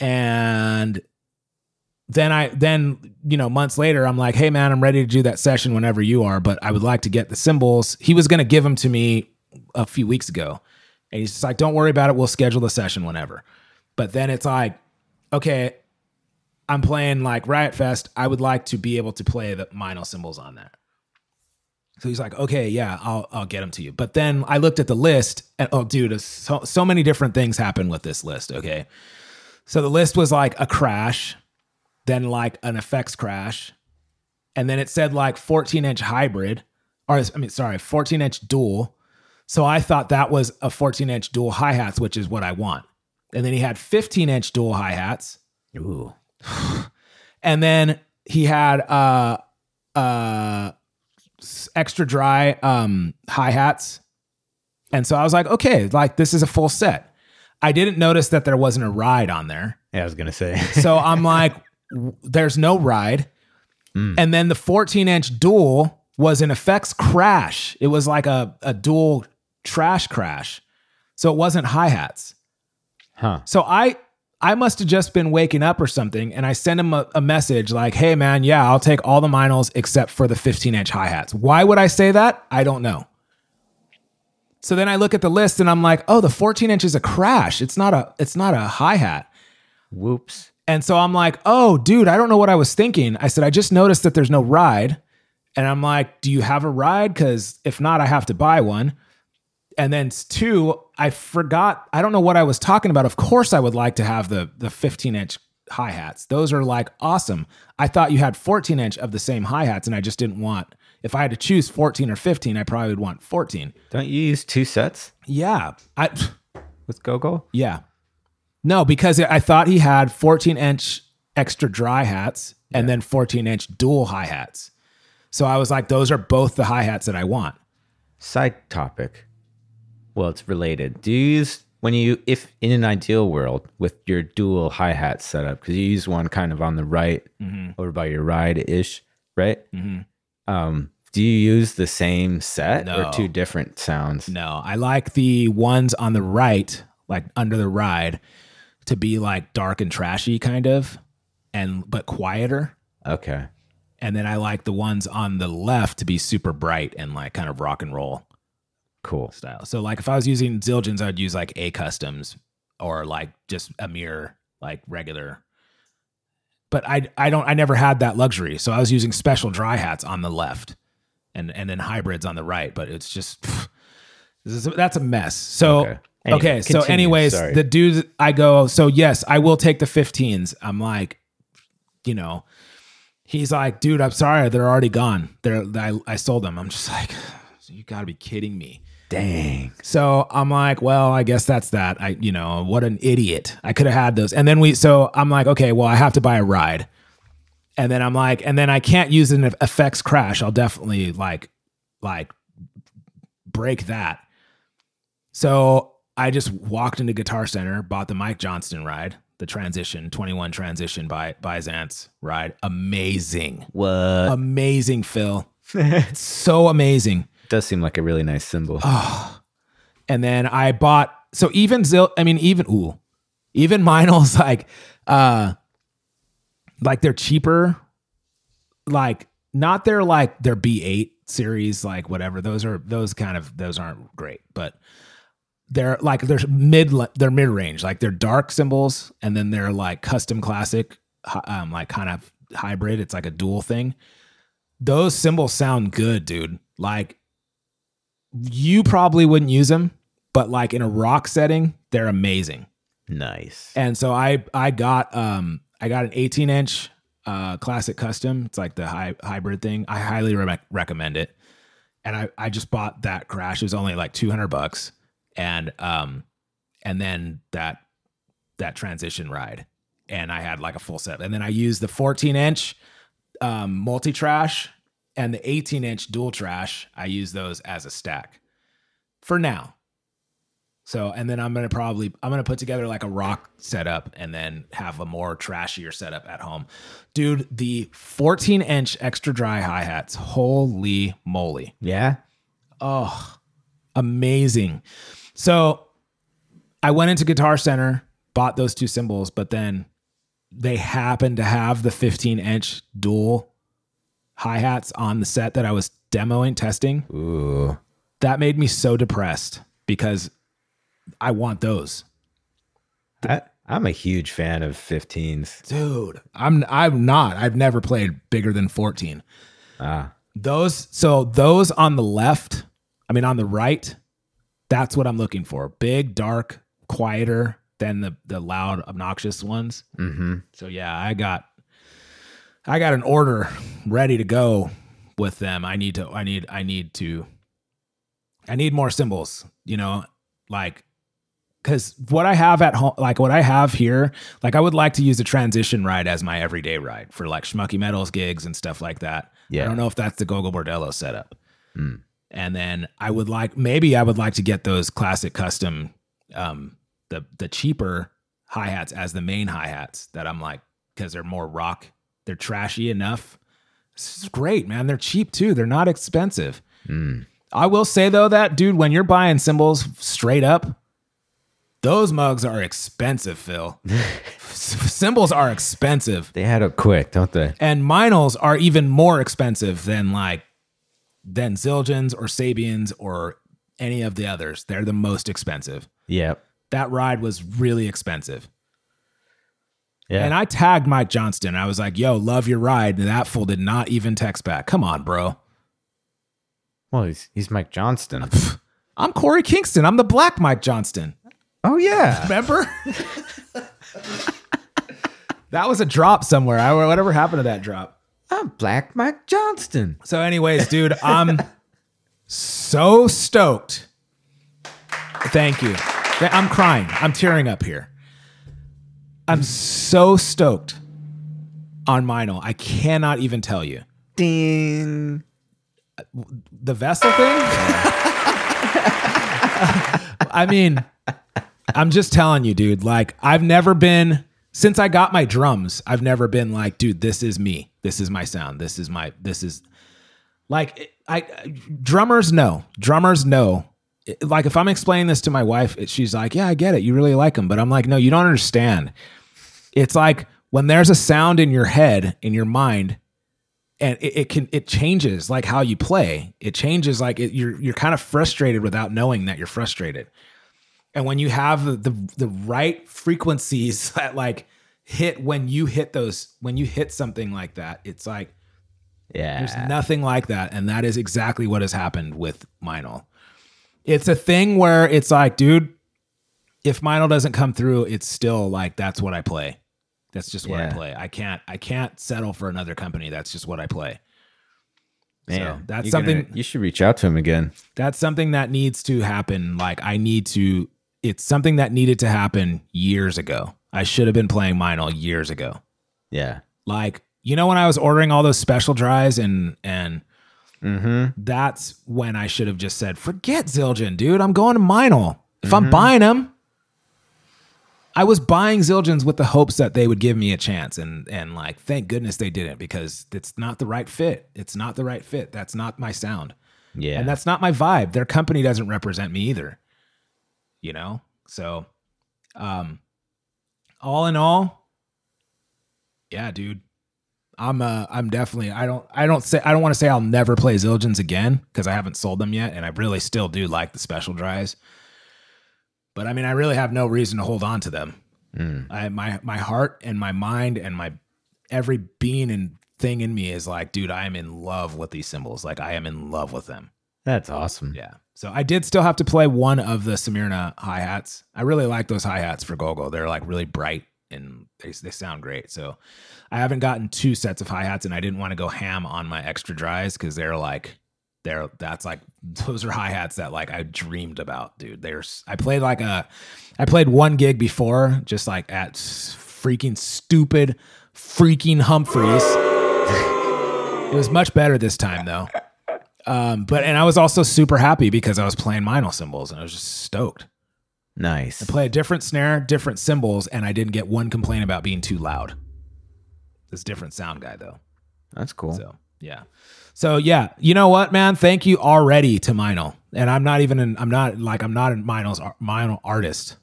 [SPEAKER 1] And then I then you know months later I'm like, hey man, I'm ready to do that session whenever you are, but I would like to get the symbols. He was gonna give them to me a few weeks ago, and he's just like, don't worry about it. We'll schedule the session whenever. But then it's like, okay, I'm playing like Riot Fest. I would like to be able to play the Meinl symbols on that. So he's like, okay, yeah, I'll I'll get them to you. But then I looked at the list, and oh, dude, so so many different things happened with this list. Okay, so the list was like a crash then like an effects crash, and then it said like 14 inch hybrid, or I mean, sorry, 14 inch dual. So I thought that was a 14 inch dual hi hats, which is what I want. And then he had 15 inch dual hi hats,
[SPEAKER 2] Ooh.
[SPEAKER 1] and then he had uh uh extra dry um hi hats, and so I was like, okay, like this is a full set. I didn't notice that there wasn't a ride on there.
[SPEAKER 2] Yeah, I was gonna say.
[SPEAKER 1] So I'm like, there's no ride. And then the 14 inch dual was an effects crash. It was like a, a dual trash crash. So it wasn't hi hats.
[SPEAKER 2] huh.
[SPEAKER 1] So I I must have just been waking up or something, and I sent him a, a message like, "Hey man, yeah, I'll take all the Meinls except for the 15 inch hi hats." Why would I say that? I don't know. So then I look at the list and I'm like, "Oh, the 14 inch is a crash. It's not a it's not a hi hat."
[SPEAKER 2] Whoops.
[SPEAKER 1] And so I'm like, oh, dude, I don't know what I was thinking. I said, I just noticed that there's no ride. And I'm like, do you have a ride? Because if not, I have to buy one. And then two, I forgot, I don't know what I was talking about. Of course, I would like to have the, the 15 inch hi hats. Those are like awesome. I thought you had 14 inch of the same hi hats, and I just didn't want, if I had to choose 14 or 15, I probably would want 14.
[SPEAKER 2] Don't you use two sets
[SPEAKER 1] Yeah. I,
[SPEAKER 2] with GoGo?
[SPEAKER 1] Yeah. No, because I thought he had 14 inch extra dry hats and then 14 inch dual hi hats. So I was like, those are both the hi hats that I want.
[SPEAKER 2] Side topic. Well, it's related. Do you use when you if in an ideal world with your dual hi hat setup because you use one kind of on the right over by your ride ish, right? Um, do you use the same set
[SPEAKER 1] No.
[SPEAKER 2] or two different sounds?
[SPEAKER 1] No, I like the ones on the right, like under the ride, to be like dark and trashy kind of, and but quieter.
[SPEAKER 2] Okay.
[SPEAKER 1] And then I like the ones on the left to be super bright and like kind of rock and roll.
[SPEAKER 2] Cool.
[SPEAKER 1] style. So like if I was using Zildjians, I'd use like A customs or like just a mirror, like regular. But I I don't I never had that luxury. So I was using special dry hats on the left and and then hybrids on the right. But it's just this is, that's a mess. So
[SPEAKER 2] Okay.
[SPEAKER 1] Okay,
[SPEAKER 2] Anyway,
[SPEAKER 1] so
[SPEAKER 2] continue.
[SPEAKER 1] anyways,
[SPEAKER 2] Sorry.
[SPEAKER 1] the dudes I go, so yes, I will take the 15s. I'm like, you know, he's like, dude, I'm sorry, they're already gone. They're I, I sold them. I'm just like, you gotta be kidding me.
[SPEAKER 2] Dang.
[SPEAKER 1] So I'm like, well, I guess that's that. I, you know, what an idiot. I could have had those. And then we, so I'm like, okay, well, I have to buy a ride. And then I'm like, and then I can't use an effects crash. I'll definitely like, like break that. So I just walked into Guitar Center, bought the Mike Johnston ride, the transition 21 transition by Byzance ride. Amazing.
[SPEAKER 2] What?
[SPEAKER 1] Amazing, Phil. So amazing.
[SPEAKER 2] does seem like a really nice symbol.
[SPEAKER 1] and then I bought so even Zil I mean even ooh even Meinl's like uh like they're cheaper like not their like their B8 series like whatever those are those kind of those aren't great but they're like they're mid they're mid range like they're dark symbols and then they're like custom classic um like kind of hybrid it's like a dual thing those symbols sound good dude like you probably wouldn't use them, but like in a rock setting, they're amazing.
[SPEAKER 2] nice.
[SPEAKER 1] And so I I got um I got an 18 inch uh classic custom. It's like the hy- hybrid thing. I highly re- recommend it. And I I just bought that crash. It was only like 200 bucks. And um and then that that transition ride. And I had like a full set. And then I used the 14 inch um multi trash and the 18 inch dual trash. I use those as a stack for now. So, and then I'm gonna probably I'm gonna put together like a rock setup and then have a more trashier setup at home, dude. The 14 inch extra dry hi hats, holy moly!
[SPEAKER 2] Yeah.
[SPEAKER 1] Oh, amazing. So, I went into Guitar Center, bought those two cymbals, but then they happened to have the 15 inch dual hi hats on the set that I was demoing testing
[SPEAKER 2] Ooh.
[SPEAKER 1] that made me so depressed because I want those.
[SPEAKER 2] I, I'm a huge fan of 15s.
[SPEAKER 1] Dude, I'm I'm not. I've never played bigger than 14.
[SPEAKER 2] Ah.
[SPEAKER 1] Those so those on the left, I mean on the right, that's what I'm looking for. Big, dark, quieter than the the loud, obnoxious ones.
[SPEAKER 2] Mm-hmm.
[SPEAKER 1] So yeah, I got I got an order ready to go with them. I need to I need I need to I need more symbols, you know, like cuz what I have at home like what I have here, like I would like to use a transition ride as my everyday ride for like schmucky metals gigs and stuff like that.
[SPEAKER 2] Yeah.
[SPEAKER 1] I don't know if that's the Gogol Bordello setup.
[SPEAKER 2] Mm.
[SPEAKER 1] And then I would like maybe I would like to get those classic custom um the the cheaper hi-hats as the main hi-hats that I'm like cuz they're more rock. They're trashy enough. This is great, man. They're cheap too. They're not expensive.
[SPEAKER 2] Mm.
[SPEAKER 1] I will say though that dude when you're buying cymbals straight up those mugs are expensive, Phil. Cymbals are expensive.
[SPEAKER 2] They add up quick, don't they?
[SPEAKER 1] And Meinls are even more expensive than like than Zildjians or Sabians or any of the others. They're the most expensive.
[SPEAKER 2] Yep.
[SPEAKER 1] That ride was really expensive.
[SPEAKER 2] Yeah.
[SPEAKER 1] And I tagged Mike Johnston. I was like, yo, love your ride. And that fool did not even text back. Come on, bro.
[SPEAKER 2] well, he's he's Mike Johnston.
[SPEAKER 1] I'm Korey Kingston. I'm the black Mike Johnston.
[SPEAKER 2] oh yeah.
[SPEAKER 1] Remember? that was a drop somewhere. I, whatever happened to that drop?
[SPEAKER 2] I'm Black Mike Johnston.
[SPEAKER 1] So, anyways, dude, I'm so stoked. Thank you. I'm crying. I'm tearing up here. I'm so stoked on Meinl. I cannot even tell you.
[SPEAKER 2] Ding.
[SPEAKER 1] The vessel thing? I mean, I'm just telling you, dude. Like, I've never been since I got my drums. I've never been like, dude, this is me. This is my sound. This is my. This is like I drummers know. Drummers know. Like if I'm explaining this to my wife, she's like, "Yeah, I get it. You really like them." But I'm like, "No, you don't understand." It's like when there's a sound in your head, in your mind, and it, it can it changes like how you play. It changes like it, you're you're kind of frustrated without knowing that you're frustrated. And when you have the, the the right frequencies that like hit when you hit those when you hit something like that, it's like
[SPEAKER 2] Yeah.
[SPEAKER 1] there's nothing like that, and that is exactly what has happened with Meinl. It's a thing where it's like, dude, if Meinl doesn't come through, it's still like that's what I play. That's just what I play. I can't I can't settle for another company. That's just what I play.
[SPEAKER 2] Man,
[SPEAKER 1] that's something
[SPEAKER 2] gonna- you should reach out to him again.
[SPEAKER 1] that's something that needs to happen. Like I need to it's something that needed to happen years ago. I should have been playing Meinl years ago.
[SPEAKER 2] Yeah.
[SPEAKER 1] Like, you know when I was ordering all those special dries and and
[SPEAKER 2] Mm-hmm.
[SPEAKER 1] that's when I should have just said, forget Zildjian, dude. I'm going to Meinl. If I'm buying them, I was buying Zildjians with the hopes that they would give me a chance. And and like, thank goodness they didn't because it's not the right fit. It's not the right fit. That's not my sound.
[SPEAKER 2] Yeah.
[SPEAKER 1] And that's not my vibe. Their company doesn't represent me either. You know? So um all in all, yeah, dude. I'm uh I'm definitely I don't I don't say I don't want to say I'll never play Zildjians again because I haven't sold them yet and I really still do like the special dries. But I mean I really have no reason to hold on to them.
[SPEAKER 2] Mm.
[SPEAKER 1] I my my heart and my mind and my every being and thing in me is like, dude, I am in love with these symbols. Like I am in love with them.
[SPEAKER 2] That's awesome.
[SPEAKER 1] Yeah. So I did still have to play one of the Smyrna hi hats. I really like those hi hats for Gogo. They're like really bright and they they sound great. So I haven't gotten two sets of hi hats, and I didn't want to go ham on my extra dries because they're like they're that's like those are hi hats that like I dreamed about, dude. There's I played like a I played one gig before, just like at freaking stupid freaking Humphreys. it was much better this time though. Um, but and I was also super happy because I was playing Meinl symbols and I was just stoked.
[SPEAKER 2] Nice.
[SPEAKER 1] I play a different snare, different cymbals, and I didn't get one complaint about being too loud. This different sound guy though.
[SPEAKER 2] That's cool.
[SPEAKER 1] So yeah. So yeah, you know what, man? Thank you already to Meinl. And I'm not even an I'm not like I'm not a Meinl's Meinl artist,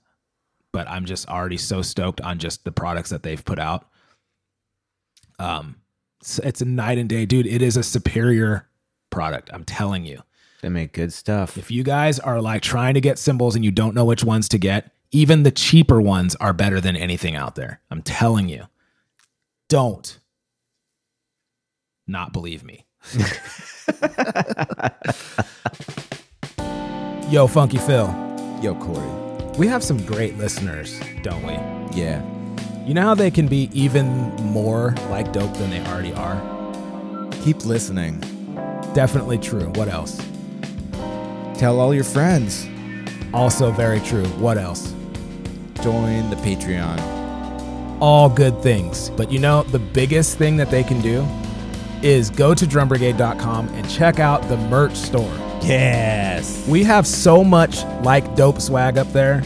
[SPEAKER 1] but I'm just already so stoked on just the products that they've put out. Um it's, it's a night and day, dude. It is a superior product. I'm telling you.
[SPEAKER 2] They make good stuff.
[SPEAKER 1] If you guys are like trying to get symbols and you don't know which ones to get, even the cheaper ones are better than anything out there. I'm telling you. Don't not believe me. Yo, Funky Phil,
[SPEAKER 4] Yo, Korey.
[SPEAKER 1] we have some great listeners, don't we?
[SPEAKER 4] Yeah.
[SPEAKER 1] You know how they can be even more like dope than they already are?
[SPEAKER 4] Keep listening.
[SPEAKER 1] Definitely true. What else?
[SPEAKER 4] Tell all your friends.
[SPEAKER 1] Also very true. What else?
[SPEAKER 4] Join the Patreon.
[SPEAKER 1] all good things. But you know, the biggest thing that they can do is go to drumbrigade.com and check out the merch store.
[SPEAKER 4] Yes.
[SPEAKER 1] We have so much like dope swag up there.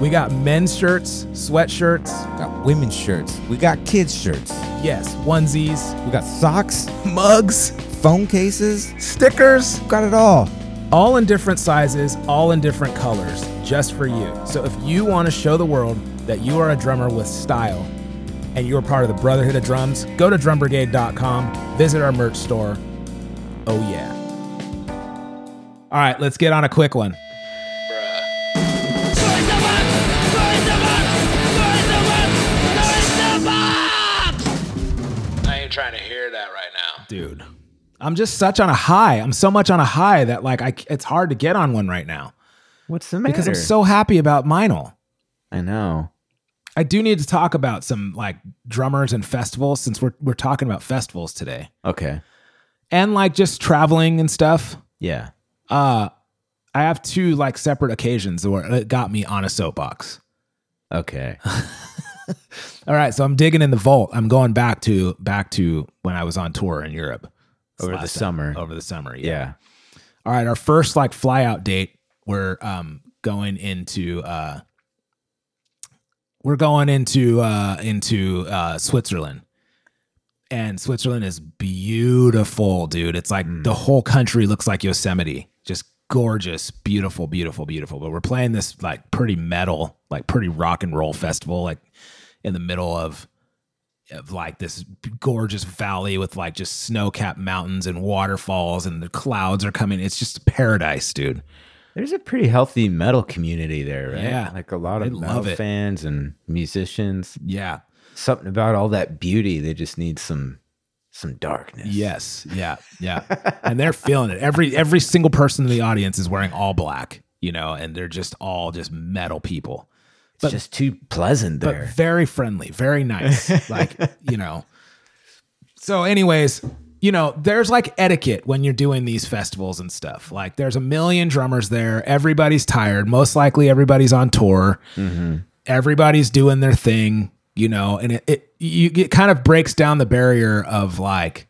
[SPEAKER 1] We got men's shirts, sweatshirts,
[SPEAKER 4] Got women's shirts. We got kids' shirts.
[SPEAKER 1] yes, onesies,
[SPEAKER 4] We got socks,
[SPEAKER 1] mugs,
[SPEAKER 4] phone cases.
[SPEAKER 1] stickers,
[SPEAKER 4] Got it all.
[SPEAKER 1] all in different sizes, all in different colors, just for you. So if you want to show the world that you are a drummer with style and you're part of the Brotherhood of Drums, go to drumbrigade.com, visit our merch store. Oh, yeah. All right, let's get on a quick one. I ain't trying to hear that right now. Dude, I'm just such on a high. I'm so much on a high that like I, it's hard to get on one right now
[SPEAKER 2] What's the matter?
[SPEAKER 1] because I'm so happy about Meinl.
[SPEAKER 2] I know.
[SPEAKER 1] I do need to talk about some like drummers and festivals since we're we're talking about festivals today.
[SPEAKER 2] Okay.
[SPEAKER 1] And like just traveling and stuff.
[SPEAKER 2] Yeah.
[SPEAKER 1] Uh I have two like separate occasions where it got me on a soapbox.
[SPEAKER 2] Okay.
[SPEAKER 1] All right, so I'm digging in the vault. I'm going back to back to when I was on tour in Europe.
[SPEAKER 2] Over the summer.
[SPEAKER 1] Over the summer, yeah.
[SPEAKER 2] Yeah.
[SPEAKER 1] All right, our first like flyout date, we're um going into uh we're going into uh into uh Switzerland. And Switzerland is beautiful, dude. It's like the whole country looks like Yosemite. Just gorgeous, beautiful, beautiful, beautiful. But we're playing this like pretty metal, like pretty rock and roll festival, like in the middle of of like this gorgeous valley with like just snow-capped mountains and waterfalls and the clouds are coming. It's just paradise, dude.
[SPEAKER 2] There's a pretty healthy metal community there, right?
[SPEAKER 1] Yeah.
[SPEAKER 2] Like a lot of metal fans and musicians.
[SPEAKER 1] Yeah.
[SPEAKER 2] Something about all that beauty. They just need some some darkness.
[SPEAKER 1] Yes. Yeah. Yeah. and they're feeling it. Every every single person in the audience is wearing all black, you know, and they're just all just metal people.
[SPEAKER 2] It's just too pleasant
[SPEAKER 1] But
[SPEAKER 2] there.
[SPEAKER 1] very friendly, very nice. like, you know. So anyways, you know, there's like etiquette when you're doing these festivals and stuff. Like there's a million drummers there. Everybody's tired. Most likely everybody's on tour. Mm-hmm. Everybody's doing their thing, you know, and it, it you it kind of breaks down the barrier of like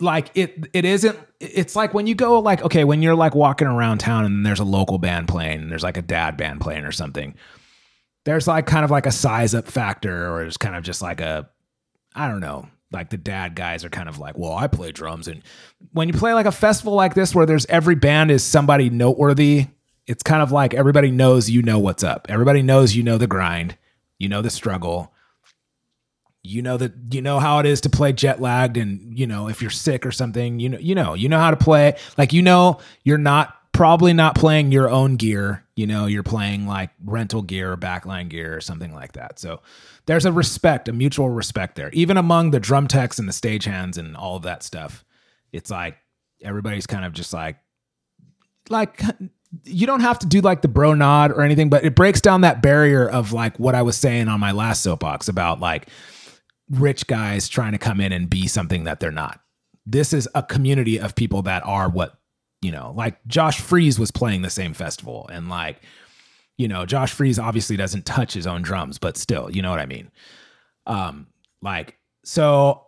[SPEAKER 1] like it it isn't it's like when you go like okay when you're like walking around town and there's a local band playing and there's like a dad band playing or something there's like kind of like a size up factor or it's kind of just like a i don't know like the dad guys are kind of like well i play drums. And when you play like a festival like this where there's every band is somebody noteworthy it's kind of like everybody knows you know what's up. Everybody knows you know the grind you know the struggle you know that you know how it is to play jet lagged and you know if you're sick or something you know you know you know how to play. Like you know you're not probably not playing your own gear you know you're playing like rental gear or backline gear or something like that. So there's a respect a mutual respect there. Even among the drum techs and the stage hands and all of that stuff it's like everybody's kind of just like like you don't have to do like the bro nod or anything but it breaks down that barrier of like what i was saying on my last soapbox about like rich guys trying to come in and be something that they're not. This is a community of people that are what, you know, like Josh Freese was playing the same festival. And like, you know, Josh Freese obviously doesn't touch his own drums, but still, you know what I mean? Um, like, so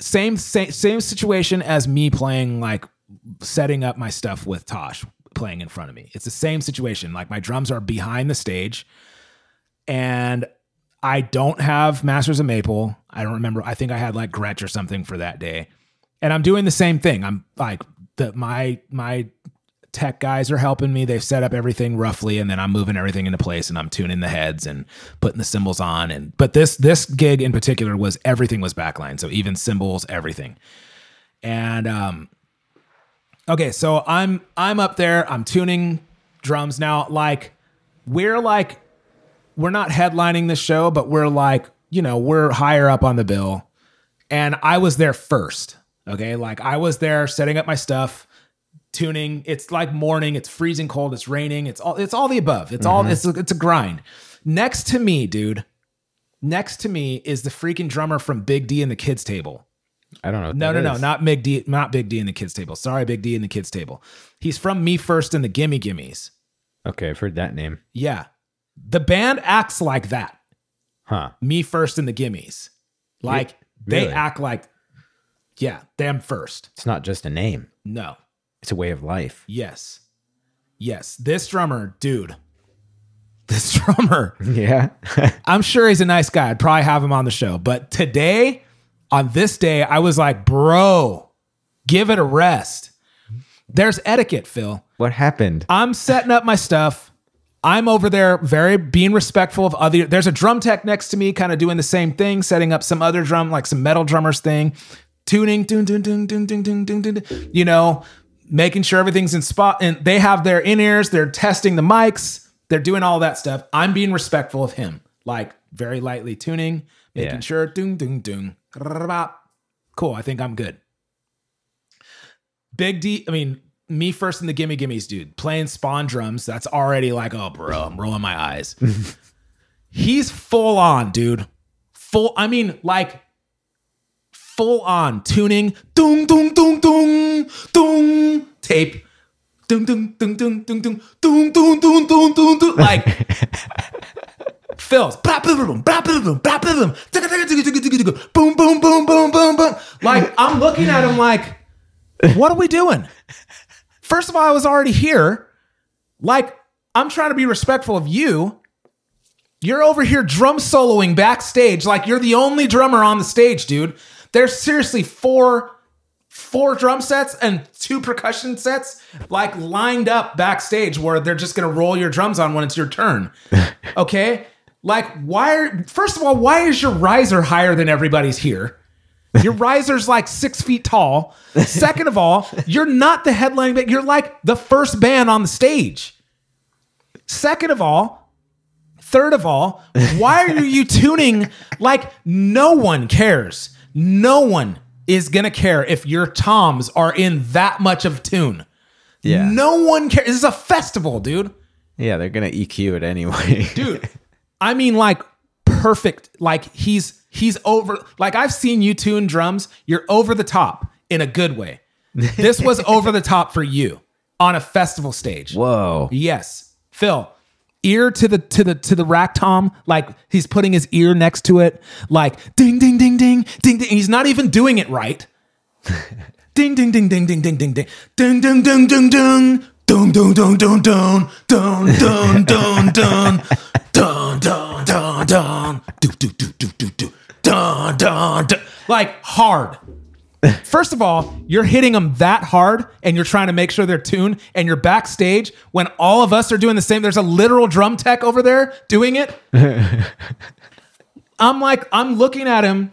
[SPEAKER 1] same, same, same situation as me playing, like setting up my stuff with Tosh playing in front of me. It's the same situation. Like my drums are behind the stage and I don't have Masters of Maple. I don't remember. I think I had like Gretsch or something for that day. And I'm doing the same thing. I'm like the my my tech guys are helping me. They've set up everything roughly and then I'm moving everything into place and I'm tuning the heads and putting the cymbals on and but this this gig in particular was everything was backline. So even cymbals, everything. And um okay, so I'm I'm up there, I'm tuning drums now like we're like we're not headlining the show, but we're like, you know, we're higher up on the bill. And I was there first. Okay. Like I was there setting up my stuff, tuning. It's like morning, it's freezing cold, it's raining, it's all it's all the above. It's all mm-hmm. it's it's a grind. Next to me, dude. Next to me is the freaking drummer from Big D and the kids table.
[SPEAKER 2] I don't know. what
[SPEAKER 1] No,
[SPEAKER 2] that
[SPEAKER 1] no, no, not Big D, not Big D in the kids table. Sorry, Big D in the kids table. He's from Me First and the Gimme Gimmies.
[SPEAKER 2] Okay, I've heard that name.
[SPEAKER 1] Yeah. The band acts like that.
[SPEAKER 2] Huh.
[SPEAKER 1] Me First and the Gimmies. Like they act like, yeah, them first.
[SPEAKER 2] It's not just a name.
[SPEAKER 1] No.
[SPEAKER 2] It's a way of life.
[SPEAKER 1] Yes. Yes. This drummer, dude. This drummer.
[SPEAKER 2] Yeah.
[SPEAKER 1] I'm sure he's a nice guy. I'd probably have him on the show. But today, on this day, I was like, bro, give it a rest. There's etiquette, Phil.
[SPEAKER 2] what happened?
[SPEAKER 1] I'm setting up my stuff. I'm over there very being respectful of other there's a drum tech next to me kind of doing the same thing, setting up some other drum like some metal drummers thing, tuning dun dun dun dun dun dun dun, dun, you know, making sure everything's in spot and they have their in-ears, they're testing the mics, they're doing all that stuff. I'm being respectful of him, like very lightly tuning, making
[SPEAKER 2] Yeah.
[SPEAKER 1] sure ding ding ding. Cool, I think I'm good. Big D, I mean, me first in the gimme gimmies, dude, playing spawn drums. That's already like, oh, bro, I'm rolling my eyes. He's full on, dude. Full, I mean, like, full on tuning. Dung, dung, dung, dung, dung, tape. Dung, dung, dung, dung, dung, dung, dung, dung, dung, dung, dung, dung. Like, fills. Boom, boom, boom, boom, boom, boom. Like, I'm looking at him like, what are we doing? First of all, I was already here. Like, I'm trying to be respectful of you. You're over here drum soloing backstage like you're the only drummer on the stage, dude. There's seriously four four drum sets and two percussion sets like lined up backstage where they're just going to roll your drums on when it's your turn. Okay? Like why are first of all, why is your riser higher than everybody's here? Your riser's like six feet tall. Second of all, you're not the headlining band. You're like the first band on the stage. Second of all, third of all, why are you tuning like no one cares? No one is gonna care if your toms are in that much of tune.
[SPEAKER 2] Yeah.
[SPEAKER 1] No one cares. This is a festival, dude.
[SPEAKER 2] Yeah, they're gonna EQ it anyway.
[SPEAKER 1] Dude, I mean like perfect. Like he's he's over. Like I've seen you tune drums. You're over the top in a good way. This was over the top for you on a festival stage.
[SPEAKER 2] Whoa.
[SPEAKER 1] Yes, Phil. Ear to the to the to the rack tom, like he's putting his ear next to it, like ding ding ding ding ding ding. He's not even doing it right. ding ding ding ding ding ding ding ding ding ding ding ding ding dun dun dun dun dun dun dun dun dun dun dun dun dun do do do do do do dun dun dun like hard. First of all, you're hitting them that hard and you're trying to make sure they're tuned and you're backstage when all of us are doing the same. There's a literal drum tech over there doing it. I'm like, I'm looking at him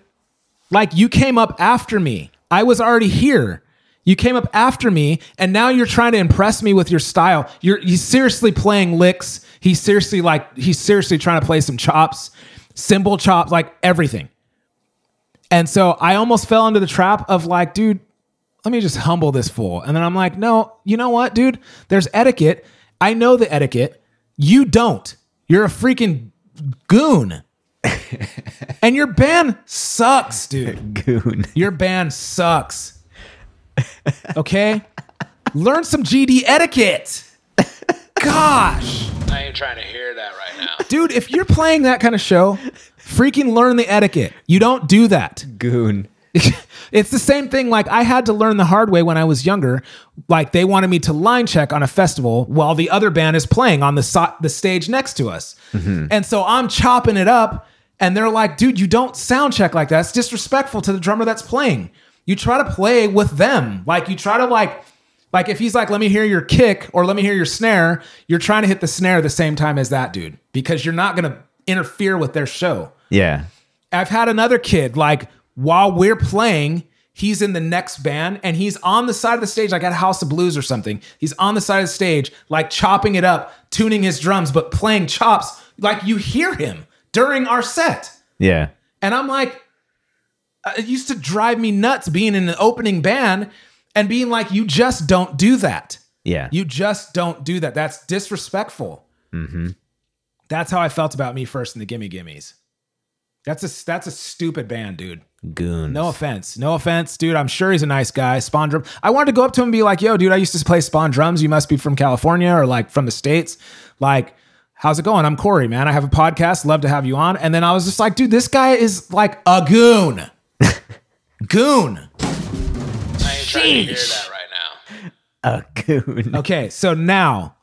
[SPEAKER 1] like you came up after me. I was already here. You came up after me, and now you're trying to impress me with your style. You're he's seriously playing licks. He's seriously like he's seriously trying to play some chops, cymbal chops, like everything. And so I almost fell into the trap of like, dude, let me just humble this fool. And then I'm like, no, you know what, dude? There's etiquette. I know the etiquette. You don't. You're a freaking goon. and your band sucks, dude.
[SPEAKER 2] Goon.
[SPEAKER 1] Your band sucks. Okay? Learn some GD etiquette. Gosh.
[SPEAKER 5] I ain't trying to hear that right now.
[SPEAKER 1] Dude, if you're playing that kind of show, freaking learn the etiquette. You don't do that.
[SPEAKER 2] Goon.
[SPEAKER 1] it's the same thing. Like I had to learn the hard way when I was younger. Like they wanted me to line check on a festival while the other band is playing on the so- the stage next to us, mm-hmm. and so I'm chopping it up, and they're like, "Dude, you don't sound check like that. It's disrespectful to the drummer that's playing. You try to play with them. Like you try to like." Like if he's like, let me hear your kick or let me hear your snare, you're trying to hit the snare the same time as that dude because you're not gonna interfere with their show.
[SPEAKER 2] Yeah.
[SPEAKER 1] I've had another kid like while we're playing, he's in the next band and he's on the side of the stage like at House of Blues or something. He's on the side of the stage like chopping it up, tuning his drums but playing chops like you hear him during our set.
[SPEAKER 2] Yeah.
[SPEAKER 1] And I'm like uh, it used to drive me nuts being in an opening band and being like you just don't do that.
[SPEAKER 2] Yeah.
[SPEAKER 1] You just don't do that. That's disrespectful. That's how I felt about me first in the Gimme Gimmes. That's a that's a stupid band, dude.
[SPEAKER 2] Goons.
[SPEAKER 1] No offense. No offense, dude. I'm sure he's a nice guy. Spaun drum. I wanted to go up to him and be like, yo, dude, I used to play Spaun drums. You must be from California or like from the States. Like, how's it going? I'm Korey, man. I have a podcast. Love to have you on. And then I was just like, dude, this guy is like a goon. goon.
[SPEAKER 5] I ain't trying to hear that right now.
[SPEAKER 2] A goon.
[SPEAKER 1] Okay, so now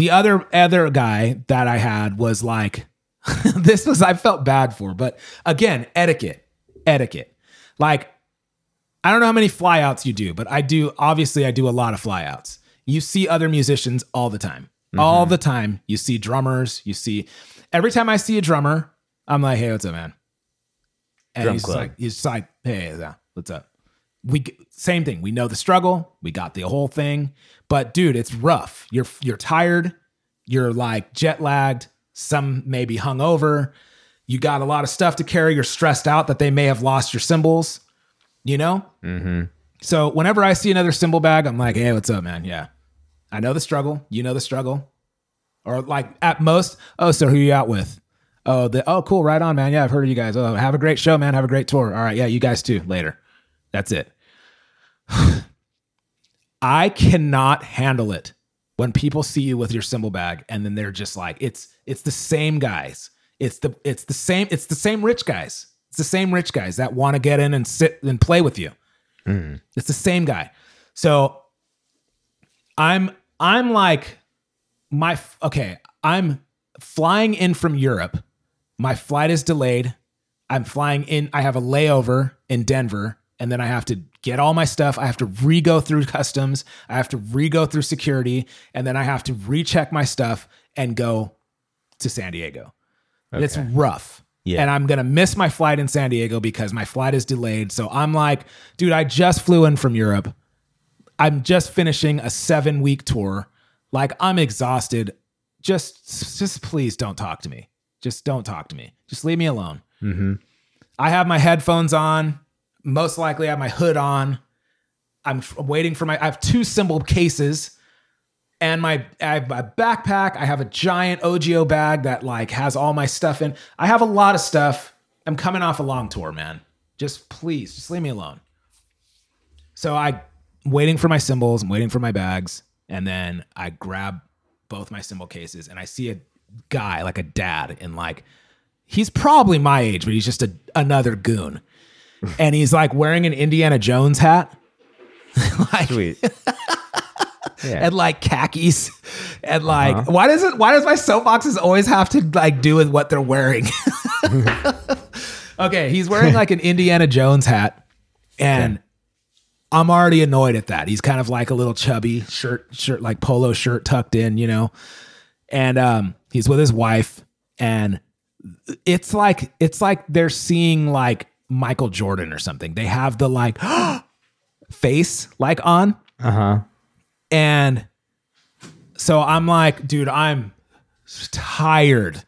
[SPEAKER 1] the other other guy that I had was like this was I felt bad for, but again, etiquette. Etiquette. Like I don't know how many flyouts you do, but I do obviously I do a lot of flyouts. You see other musicians all the time. All mm-hmm. the time. You see drummers, you see every time I see a drummer, I'm like, "Hey, what's up, man?" And
[SPEAKER 2] Drum
[SPEAKER 1] he's
[SPEAKER 2] club.
[SPEAKER 1] like he's like, "Hey, yeah, what's up?" We same thing. We know the struggle. We got the whole thing. But dude, it's rough. You're you're tired. You're like jet lagged. Some may be hungover. You got a lot of stuff to carry. You're stressed out that they may have lost your cymbals. You know. Mm-hmm. So whenever I see another cymbal bag, I'm like, hey, what's up, man? Yeah, I know the struggle. You know the struggle. Or like at most, oh, so who you out with? Oh, the oh, cool, right on, man. Yeah, I've heard of you guys. Oh, have a great show, man. Have a great tour. All right, yeah, you guys too. Later. That's it. I cannot handle it when people see you with your cymbal bag and then they're just like, it's it's the same guys. It's the it's the same it's the same rich guys. It's the same rich guys that want to get in and sit and play with you. Mm. It's the same guy. So I'm I'm like my okay, I'm flying in from Europe. My flight is delayed. I'm flying in. I have a layover in Denver, and then I have to get all my stuff. I have to re go through customs. I have to re go through security, and then I have to recheck my stuff and go to San Diego. It's rough.
[SPEAKER 2] Yeah.
[SPEAKER 1] And I'm going to miss my flight in San Diego because my flight is delayed. So I'm like, dude, I just flew in from Europe. I'm just finishing a seven week tour. Like I'm exhausted. Just, just please don't talk to me. Just don't talk to me. Just leave me alone. Mm-hmm. I have my headphones on. Most likely, I have my hood on. I'm waiting for my. I have two cymbal cases. and my I have my backpack. I have a giant OGIO bag that like has all my stuff in. I have a lot of stuff. I'm coming off a long tour, man. Just please, just leave me alone. So I'm waiting for my cymbals, I'm waiting for my bags, and then I grab both my cymbal cases and I see a guy, like a dad, in like he's probably my age, but he's just a, another goon. And he's like wearing an Indiana Jones hat. like
[SPEAKER 2] Sweet. Yeah.
[SPEAKER 1] and like khakis and like why does it why does my soapboxes always have to like do with what they're wearing okay he's wearing like an indiana jones hat and i'm already annoyed at that he's kind of like a little chubby shirt shirt like polo shirt tucked in you know and um he's with his wife and it's like it's like they're seeing like michael jordan or something they have the like face like on
[SPEAKER 2] Uh huh.
[SPEAKER 1] and so I'm like, dude, I'm tired.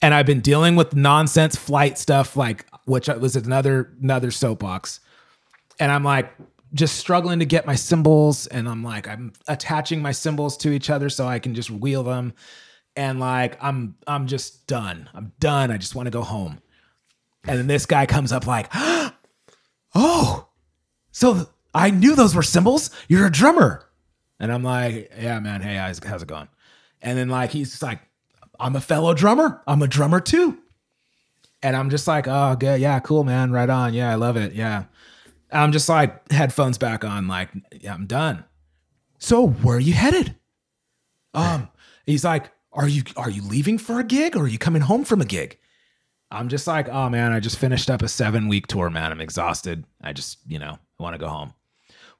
[SPEAKER 1] And I've been dealing with nonsense flight stuff, like which was another another soapbox. And I'm like just struggling to get my cymbals. And I'm like, I'm attaching my cymbals to each other so I can just wheel them. And like I'm I'm just done. I'm done. I just want to go home. And then this guy comes up like, oh, so I knew those were cymbals. You're a drummer. And I'm like, yeah, man. Hey, how's, it going? And then like he's just like, I'm a fellow drummer. I'm a drummer too. And I'm just like, oh, good. Yeah, cool, man. Right on. Yeah, I love it. Yeah. I'm just like headphones back on, like, yeah, I'm done. So where are you headed? Um, he's like, are you are you leaving for a gig or are you coming home from a gig? I'm just like, oh man, I just finished up a seven week tour, man. I'm exhausted. I just, you know, I want to go home.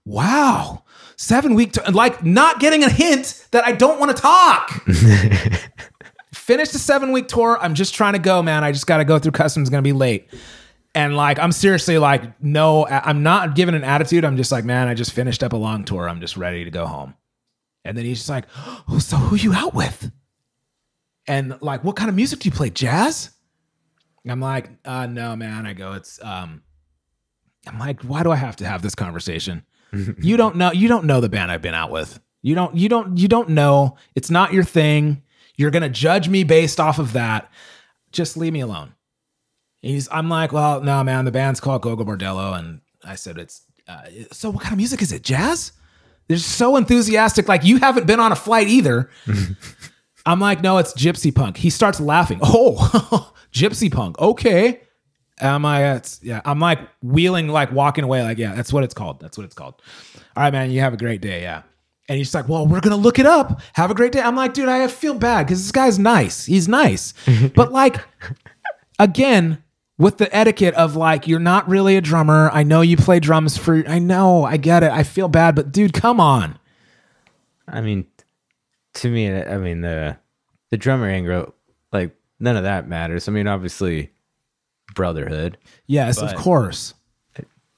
[SPEAKER 1] Wow, seven week tour, like not getting a hint that I don't want to talk. Finished the seven week tour. I'm just trying to go, man. I just got to go through customs. Gonna be late. And like, I'm seriously like, no, I'm not giving an attitude. I'm just like, man, I just finished up a long tour. I'm just ready to go home. And then he's just like, oh, so who you out with? And like, what kind of music do you play? Jazz? I'm like, uh, no, man. I go, it's um, I'm like, why do I have to have this conversation? you don't know, you don't know the band I've been out with. You don't, you don't, you don't know. It's not your thing. You're gonna judge me based off of that. Just leave me alone. He's, I'm like, well, no, man. The band's called Gogol Bordello, and I said, it's. Uh, so, what kind of music is it? Jazz? They're so enthusiastic. Like you haven't been on a flight either. I'm like, no, it's gypsy punk. He starts laughing. Oh, gypsy punk. Okay. Am I? It's, yeah. I'm like wheeling, like walking away. Like, yeah, that's what it's called. That's what it's called. All right, man. You have a great day. Yeah. And he's like, well, we're gonna look it up. Have a great day. I'm like, dude, I feel bad because this guy's nice. He's nice, but like, again, with the etiquette of like, you're not really a drummer. I know you play drums for. I know. I get it. I feel bad, but dude, come on.
[SPEAKER 2] I mean, to me, I mean the the drummer angle, none of that matters. I mean, obviously, brotherhood.
[SPEAKER 1] Yes, of
[SPEAKER 2] But-
[SPEAKER 1] course.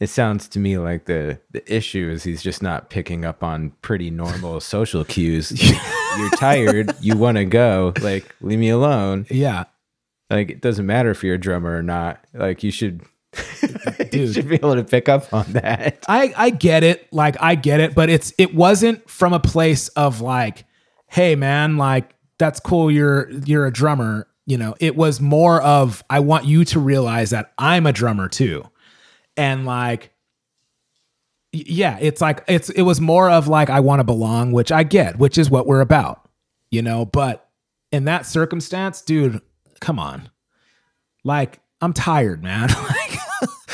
[SPEAKER 2] It sounds to me like the the issue is he's just not picking up on pretty normal social cues. You're tired. You want to go. Like, leave me alone.
[SPEAKER 1] Yeah.
[SPEAKER 2] Like, it doesn't matter if you're a drummer or not. Like, you should. you should be able to pick up on that.
[SPEAKER 1] I I get it, like I get it, but it's it wasn't from a place of like, hey man, like that's cool, you're you're a drummer, you know. It was more of I want you to realize that I'm a drummer too. And like yeah, it's like it's it was more of like I want to belong, which I get, which is what we're about. You know, but in that circumstance, dude, come on. Like I'm tired, man. like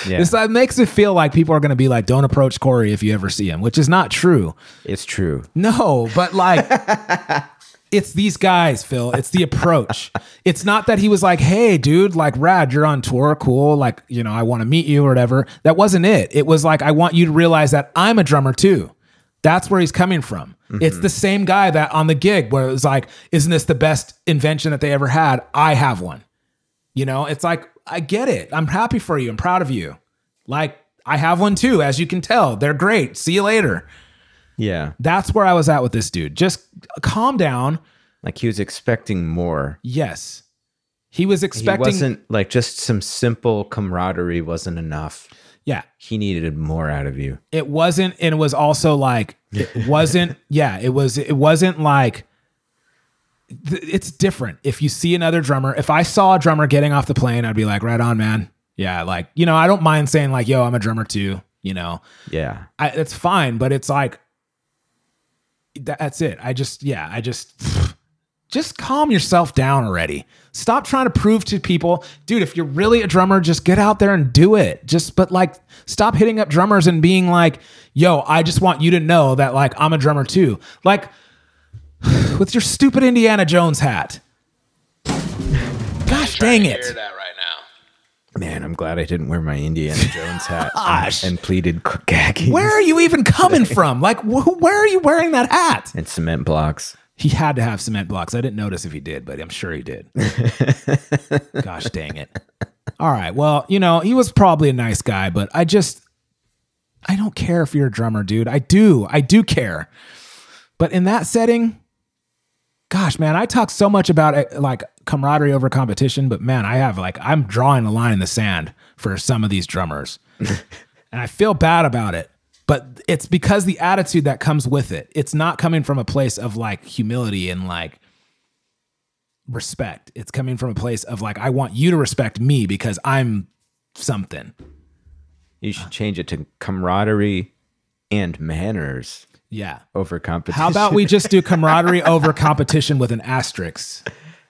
[SPEAKER 2] Yeah,
[SPEAKER 1] this that makes it feel like people are going to be like, "Don't approach Korey if you ever see him," which is not true.
[SPEAKER 2] it's true.
[SPEAKER 1] No, but like, it's these guys, Phil. It's the approach. It's not that he was like, "Hey, dude, like, rad, you're on tour, cool. Like, you know, I want to meet you or whatever." That wasn't it. It was like, I want you to realize that I'm a drummer too. That's where he's coming from. Mm-hmm. It's the same guy that on the gig where it was like, "Isn't this the best invention that they ever had? I have one." You know, it's like, I get it. I'm happy for you. I'm proud of you. Like, I have one too, as you can tell. They're great. See you later.
[SPEAKER 2] Yeah,
[SPEAKER 1] That's where I was at with this dude. Just calm down.
[SPEAKER 2] like he was expecting more.
[SPEAKER 1] Yes. He was expecting.
[SPEAKER 2] He wasn't like just some simple camaraderie wasn't enough.
[SPEAKER 1] Yeah.
[SPEAKER 2] He needed more out of you.
[SPEAKER 1] It wasn't and it was also like it wasn't yeah, it was it wasn't like th- it's different. If you see another drummer, if I saw a drummer getting off the plane, I'd be like, right on, man. Yeah, like, you know, I don't mind saying like, yo, I'm a drummer too, you know.
[SPEAKER 2] Yeah.
[SPEAKER 1] I, it's fine, but it's like that's it. I just yeah, I just just calm yourself down already. Stop trying to prove to people, dude, if you're really a drummer, just get out there and do it. Just but like stop hitting up drummers and being like, "Yo, I just want you to know that like I'm a drummer too." Like with your stupid Indiana Jones hat. Gosh dang it.
[SPEAKER 5] That right now.
[SPEAKER 2] Man, I'm glad I didn't wear my Indiana Jones hat
[SPEAKER 1] Gosh.
[SPEAKER 2] and, and pleated khakis
[SPEAKER 1] Where are you even coming from? Like wh- where are you wearing that hat?
[SPEAKER 2] and cement blocks.
[SPEAKER 1] He had to have cement blocks. I didn't notice if he did, but I'm sure he did. Gosh dang it. All right. Well, you know, he was probably a nice guy, but I just, I don't care if you're a drummer, dude. I do. I do care. But in that setting, gosh, man, I talk so much about eh, like camaraderie over competition, but man, I have like, I'm drawing a line in the sand for some of these drummers. and I feel bad about it. But it's because the attitude that comes with it. It's not coming from a place of like humility and like respect. It's coming from a place of like, I want you to respect me because I'm something.
[SPEAKER 2] You should change it to camaraderie and manners
[SPEAKER 1] Yeah.
[SPEAKER 2] over competition.
[SPEAKER 1] How about we just do camaraderie over competition with an asterisk?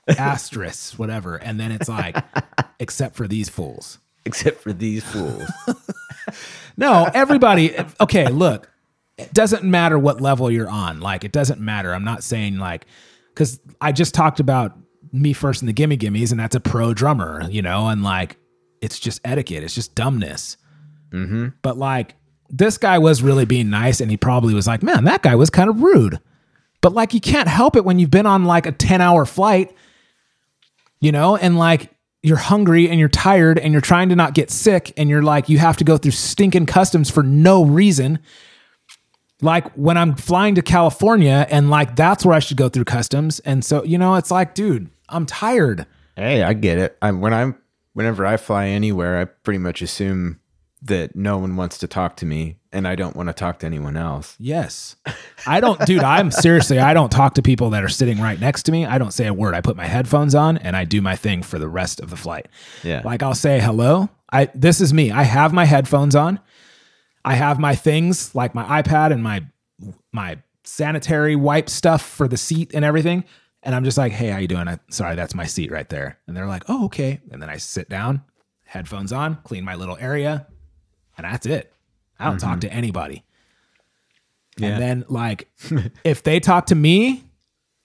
[SPEAKER 1] Asterisk, whatever. And then it's like, except for these fools.
[SPEAKER 2] except for these fools?
[SPEAKER 1] No, everybody. Okay, look, it doesn't matter what level you're on. Like, it doesn't matter. I'm not saying like, because I just talked about me first in the Gimme Gimmes, and that's a pro drummer, you know, and like, it's just etiquette. It's just dumbness.
[SPEAKER 2] mm-hmm.
[SPEAKER 1] But like, this guy was really being nice, and he probably was like, man, that guy was kind of rude. But like, you can't help it when you've been on like a 10 hour flight, you know, and like, you're hungry and you're tired and you're trying to not get sick and you're like you have to go through stinking customs for no reason like when i'm flying to california and like that's where i should go through customs and so you know it's like dude i'm tired
[SPEAKER 2] Hey, I get it. I'm when I'm whenever I fly anywhere, I pretty much assume that no one wants to talk to me and I don't want to talk to anyone else.
[SPEAKER 1] yes i don't dude i'm seriously i don't talk to people that are sitting right next to me i don't say a word i put my headphones on and i do my thing for the rest of the flight
[SPEAKER 2] Yeah.
[SPEAKER 1] Like I'll say hello. I this is me. I have my headphones on. I have my things like my iPad and my my sanitary wipe stuff for the seat and everything. And I'm just like, hey, how you doing? I, sorry, that's my seat right there. And they're like, oh, okay. And then I sit down, headphones on, clean my little area, and that's it. I don't talk mm-hmm. to anybody.
[SPEAKER 2] Yeah.
[SPEAKER 1] And then like if they talk to me,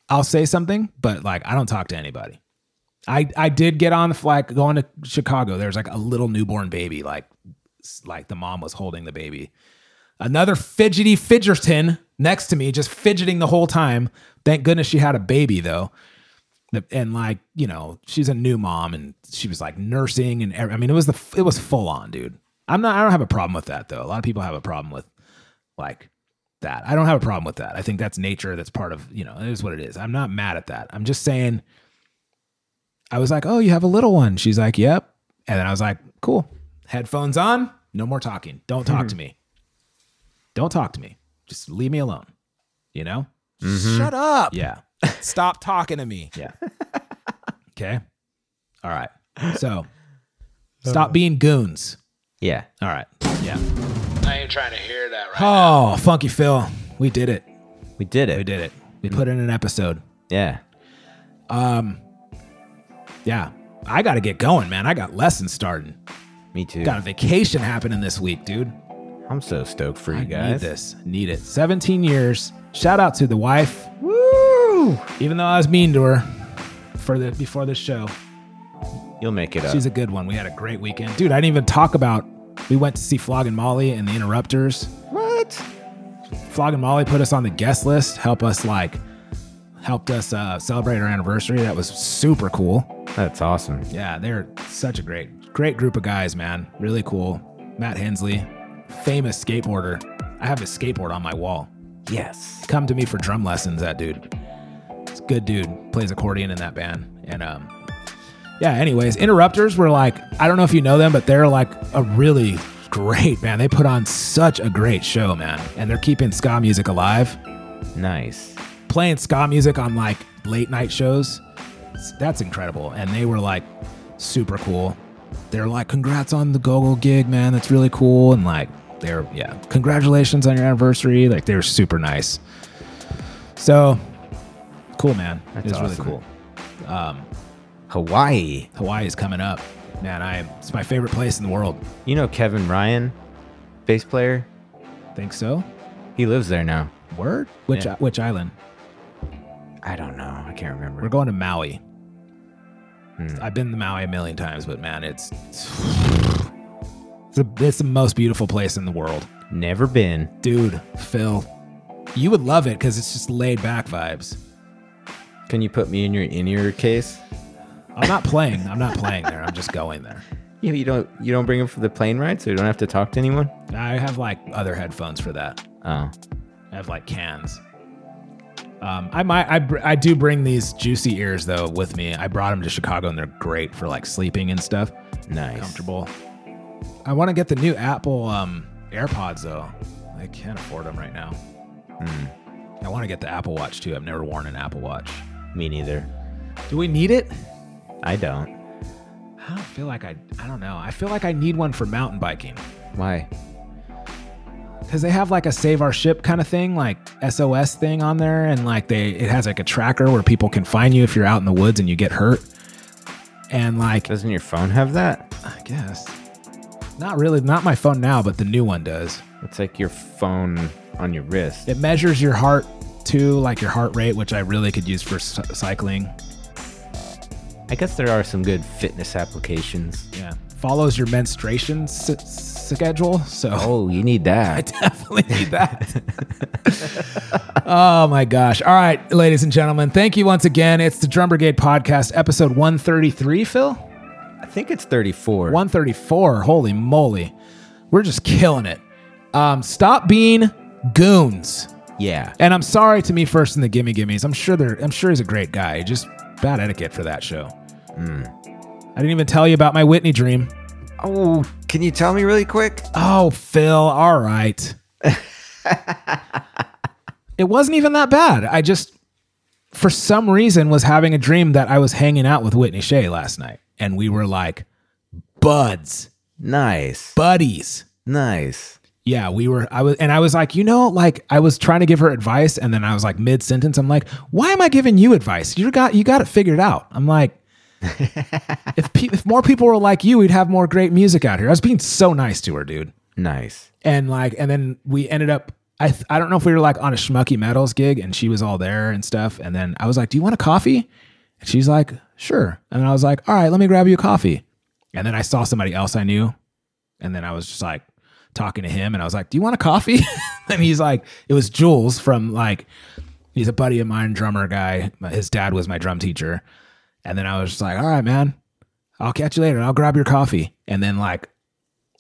[SPEAKER 1] I'll say something, but like I don't talk to anybody. I I did get on the flight going to Chicago. There's like a little newborn baby, like like the mom was holding the baby. Another fidgety fidgerton next to me, just fidgeting the whole time. Thank goodness she had a baby though. And like you know, she's a new mom, and she was like nursing, and I mean, it was the it was full on, dude. I'm not. I don't have a problem with that though. A lot of people have a problem with like that. I don't have a problem with that. I think that's nature. That's part of you know. It is what it is. I'm not mad at that. I'm just saying. I was like, "Oh, you have a little one." She's like, "Yep," and then I was like, "Cool." Headphones on. No more talking. Don't talk to me. Don't talk to me. Just leave me alone. You know? Mm-hmm.
[SPEAKER 4] Shut up.
[SPEAKER 1] Yeah.
[SPEAKER 4] Stop talking to me.
[SPEAKER 1] Yeah. okay. All right. So stop being goons.
[SPEAKER 2] Yeah.
[SPEAKER 1] All right. Yeah.
[SPEAKER 5] I ain't trying to hear that right now.
[SPEAKER 1] Oh, Funky Phil. We did it.
[SPEAKER 2] We did it.
[SPEAKER 1] We did it. We put in an episode.
[SPEAKER 2] Yeah.
[SPEAKER 1] Um Yeah. I got to get going, man. I got lessons starting.
[SPEAKER 2] Me too.
[SPEAKER 1] Got a vacation happening this week, dude.
[SPEAKER 2] I'm so stoked for you
[SPEAKER 1] I
[SPEAKER 2] guys.
[SPEAKER 1] need this. Need it. 17 years. Shout out to the wife. Woo! Even though I was mean to her for the before this show.
[SPEAKER 2] You'll make it up.
[SPEAKER 1] She's a good one. We had a great weekend. Dude, I didn't even talk about we went to see Flogging Molly and the Interrupters.
[SPEAKER 2] what?
[SPEAKER 1] Flogging Molly put us on the guest list, help us like helped us uh, celebrate our anniversary. That was super cool.
[SPEAKER 2] That's awesome.
[SPEAKER 1] Yeah, they're such a great, great group of guys, man. Really cool. Matt Hensley, famous skateboarder. I have his skateboard on my wall.
[SPEAKER 2] Yes.
[SPEAKER 1] Come to me for drum lessons, that dude. It's a good dude. Plays accordion in that band. And um yeah, anyways, Interrupters were like, I don't know if you know them, but they're like a really great, man. They put on such a great show, man. And they're keeping ska music alive.
[SPEAKER 2] Nice.
[SPEAKER 1] Playing ska music on like late night shows. That's incredible. And they were like super cool. They're like, congrats on the Gogol gig, man. That's really cool. And like, they're, yeah, congratulations on your anniversary. Like, they're super nice. So, cool, man.
[SPEAKER 2] That's
[SPEAKER 1] it's really
[SPEAKER 2] awesome.
[SPEAKER 1] cool.
[SPEAKER 2] Um, Hawaii.
[SPEAKER 1] Hawaii is coming up. Man, I it's my favorite place in the world.
[SPEAKER 2] You know Kevin Ryan, bass player?
[SPEAKER 1] Think so?
[SPEAKER 2] He lives there now.
[SPEAKER 1] Word? Which
[SPEAKER 2] Yeah.
[SPEAKER 1] which island?
[SPEAKER 2] I don't know. I can't remember.
[SPEAKER 1] We're going to Maui.
[SPEAKER 2] Hmm.
[SPEAKER 1] I've been to Maui a million times, but man, it's it's, the, it's the most beautiful place in the world,
[SPEAKER 2] Never been.
[SPEAKER 1] dude. Phil, you would love it because it's just laid back vibes.
[SPEAKER 2] Can you put me in your in-ear case?
[SPEAKER 1] I'm not playing. I'm not playing there. I'm just going there.
[SPEAKER 2] Yeah, you don't you don't bring them for the plane ride, so you don't have to talk to anyone.
[SPEAKER 1] I have like other headphones for that.
[SPEAKER 2] Oh,
[SPEAKER 1] I have like cans. Um, I might, I, br- I do bring these juicy ears though with me. I brought them to Chicago and they're great for like sleeping and stuff.
[SPEAKER 2] nice.
[SPEAKER 1] Comfortable. I want to get the new Apple um, AirPods though. I can't afford them right now.
[SPEAKER 2] Hmm.
[SPEAKER 1] I want to get the Apple Watch too. I've never worn an Apple Watch.
[SPEAKER 2] Me neither.
[SPEAKER 1] Do we need it?
[SPEAKER 2] I don't.
[SPEAKER 1] I don't feel like I. I don't know. I feel like I need one for mountain biking
[SPEAKER 2] Why?
[SPEAKER 1] because they have like a save our ship kind of thing, like SOS thing on there, and like they it has like a tracker where people can find you if you're out in the woods and you get hurt. And like,
[SPEAKER 2] Doesn't your phone have that?
[SPEAKER 1] I guess not really, not my phone now, but the new one does.
[SPEAKER 2] It's like your phone on your wrist.
[SPEAKER 1] It measures your heart too, like your heart rate, which I really could use for c- cycling.
[SPEAKER 2] I guess there are some good fitness applications.
[SPEAKER 1] Yeah, follows your menstruation s- schedule. So
[SPEAKER 2] Oh, you need that.
[SPEAKER 1] I definitely need that. oh my gosh. All right, ladies and gentlemen, thank you once again. It's the Drum Brigade Podcast, episode 133, Phil.
[SPEAKER 2] I think it's 34.
[SPEAKER 1] 134. Holy moly. We're just killing it. Um, stop being goons.
[SPEAKER 2] Yeah.
[SPEAKER 1] And I'm sorry to me first in the Gimme Gimmes. I'm sure they're I'm sure he's a great guy. Just bad etiquette for that show. Hmm. I didn't even tell you about my Whitney dream.
[SPEAKER 2] Oh, can you tell me really quick?
[SPEAKER 1] Oh, Phil, all right. it wasn't even that bad. I just, for some reason, was having a dream that I was hanging out with Whitney Shay last night. And we were like buds,
[SPEAKER 2] Nice.
[SPEAKER 1] buddies.
[SPEAKER 2] Nice.
[SPEAKER 1] Yeah, we were, I was, and I was like, you know, like I was trying to give her advice. And then I was like mid sentence, I'm like, why am I giving you advice? You got, you got it figured out. I'm like, if, pe- if more people were like you, we'd have more great music out here. I was being so nice to her, dude
[SPEAKER 2] Nice.
[SPEAKER 1] and like and then we ended up I, th- I don't know if we were like on a schmucky metals gig and she was all there and stuff and then i was like do you want a coffee and she's like sure and then i was like all right let me grab you a coffee and then i saw somebody else i knew and then i was just like talking to him and i was like do you want a coffee and he's like it was jules from like he's a buddy of mine drummer guy his dad was my drum teacher and then i was just like all right man i'll catch you later i'll grab your coffee and then like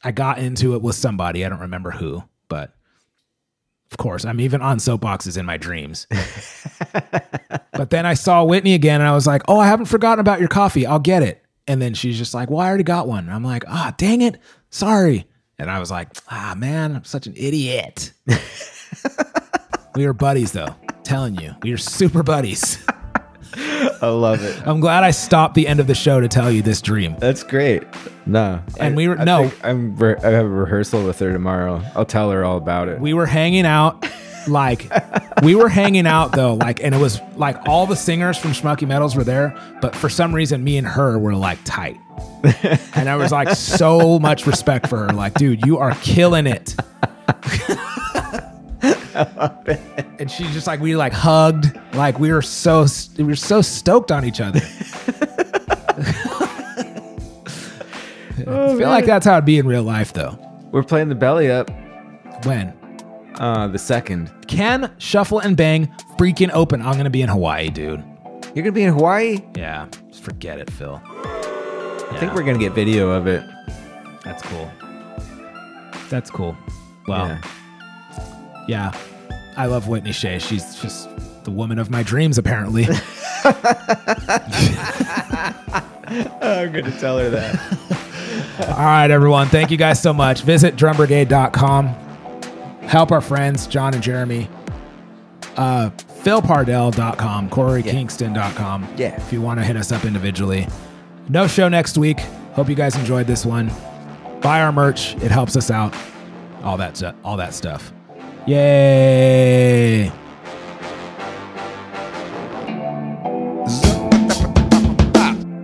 [SPEAKER 1] I got into it with somebody. I don't remember who, but of course, I'm even on soapboxes in my dreams. but then I saw Whitney again and I was like, oh, I haven't forgotten about your coffee. I'll get it. And then she's just like, well, I already got one. And I'm like, ah, dang it. Sorry. And I was like, ah, man, I'm such an idiot. we were buddies, though. telling you, we are super buddies.
[SPEAKER 2] I love it.
[SPEAKER 1] I'm glad I stopped the end of the show to tell you this dream.
[SPEAKER 2] That's great. No.
[SPEAKER 1] And
[SPEAKER 2] I-
[SPEAKER 1] we were-
[SPEAKER 2] I
[SPEAKER 1] no.
[SPEAKER 2] I'm re- I have a rehearsal with her tomorrow. I'll tell her all about it.
[SPEAKER 1] we were hanging out like we were hanging out though like and it was like all the singers from schmucky metals were there but for some reason me and her were like tight. And i was like so much respect for her. Like dude you are killing it. And she just like we like hugged. Like we were so we were so stoked on each other. I feel like that's how it'd be in real life though.
[SPEAKER 2] We're playing the belly up.
[SPEAKER 1] when
[SPEAKER 2] Uh, the second.
[SPEAKER 1] Can Shuffle and Bang freaking open? I'm gonna be in Hawaii, dude.
[SPEAKER 2] You're gonna be in Hawaii.
[SPEAKER 1] Yeah, just forget it, Phil.
[SPEAKER 2] I think we're gonna get video of it.
[SPEAKER 1] That's cool. That's cool. Well,
[SPEAKER 2] Yeah.
[SPEAKER 1] yeah. I love Whitney Shay. She's just the woman of my dreams, apparently.
[SPEAKER 2] I'm gonna tell her that.
[SPEAKER 1] All right, everyone. Thank you guys so much. Visit drumbrigade.com. Help our friends, John and Jeremy. Uh, PhilPardell.com, KoreyKingston.com.
[SPEAKER 2] Yeah.
[SPEAKER 1] If you want to hit us up individually. No show next week. Hope you guys enjoyed this one. Buy our merch. It helps us out. All that, stu- all that stuff. Yay.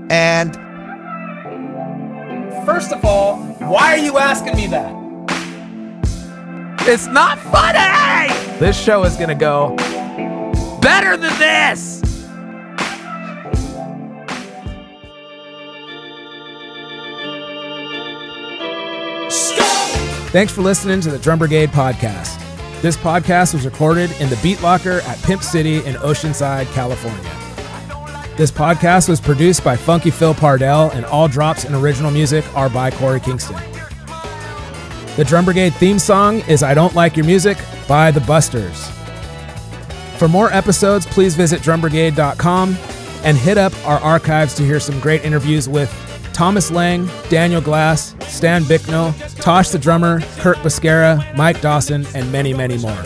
[SPEAKER 6] And
[SPEAKER 4] First of all, why are you asking me that? It's not funny! This show is gonna go better than this!
[SPEAKER 1] Thanks for listening to the Drum Brigade podcast. This podcast was recorded in the Beat Locker at Pimp City in Oceanside, California. This podcast was produced by Funky Phil Pardell, and all drops and original music are by Korey Kingston. The Drum Brigade theme song is I Don't Like Your Music by The Busters. For more episodes, please visit drumbrigade.com and hit up our archives to hear some great interviews with Thomas Lang, Daniel Glass, Stan Bicknell, Tosh the drummer, Kurt Bisquera, Mike Dawson, and many, many more.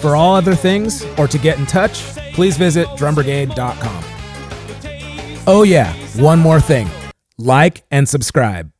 [SPEAKER 1] For all other things or to get in touch, please visit drumbrigade.com. Oh, yeah, one more thing like and subscribe.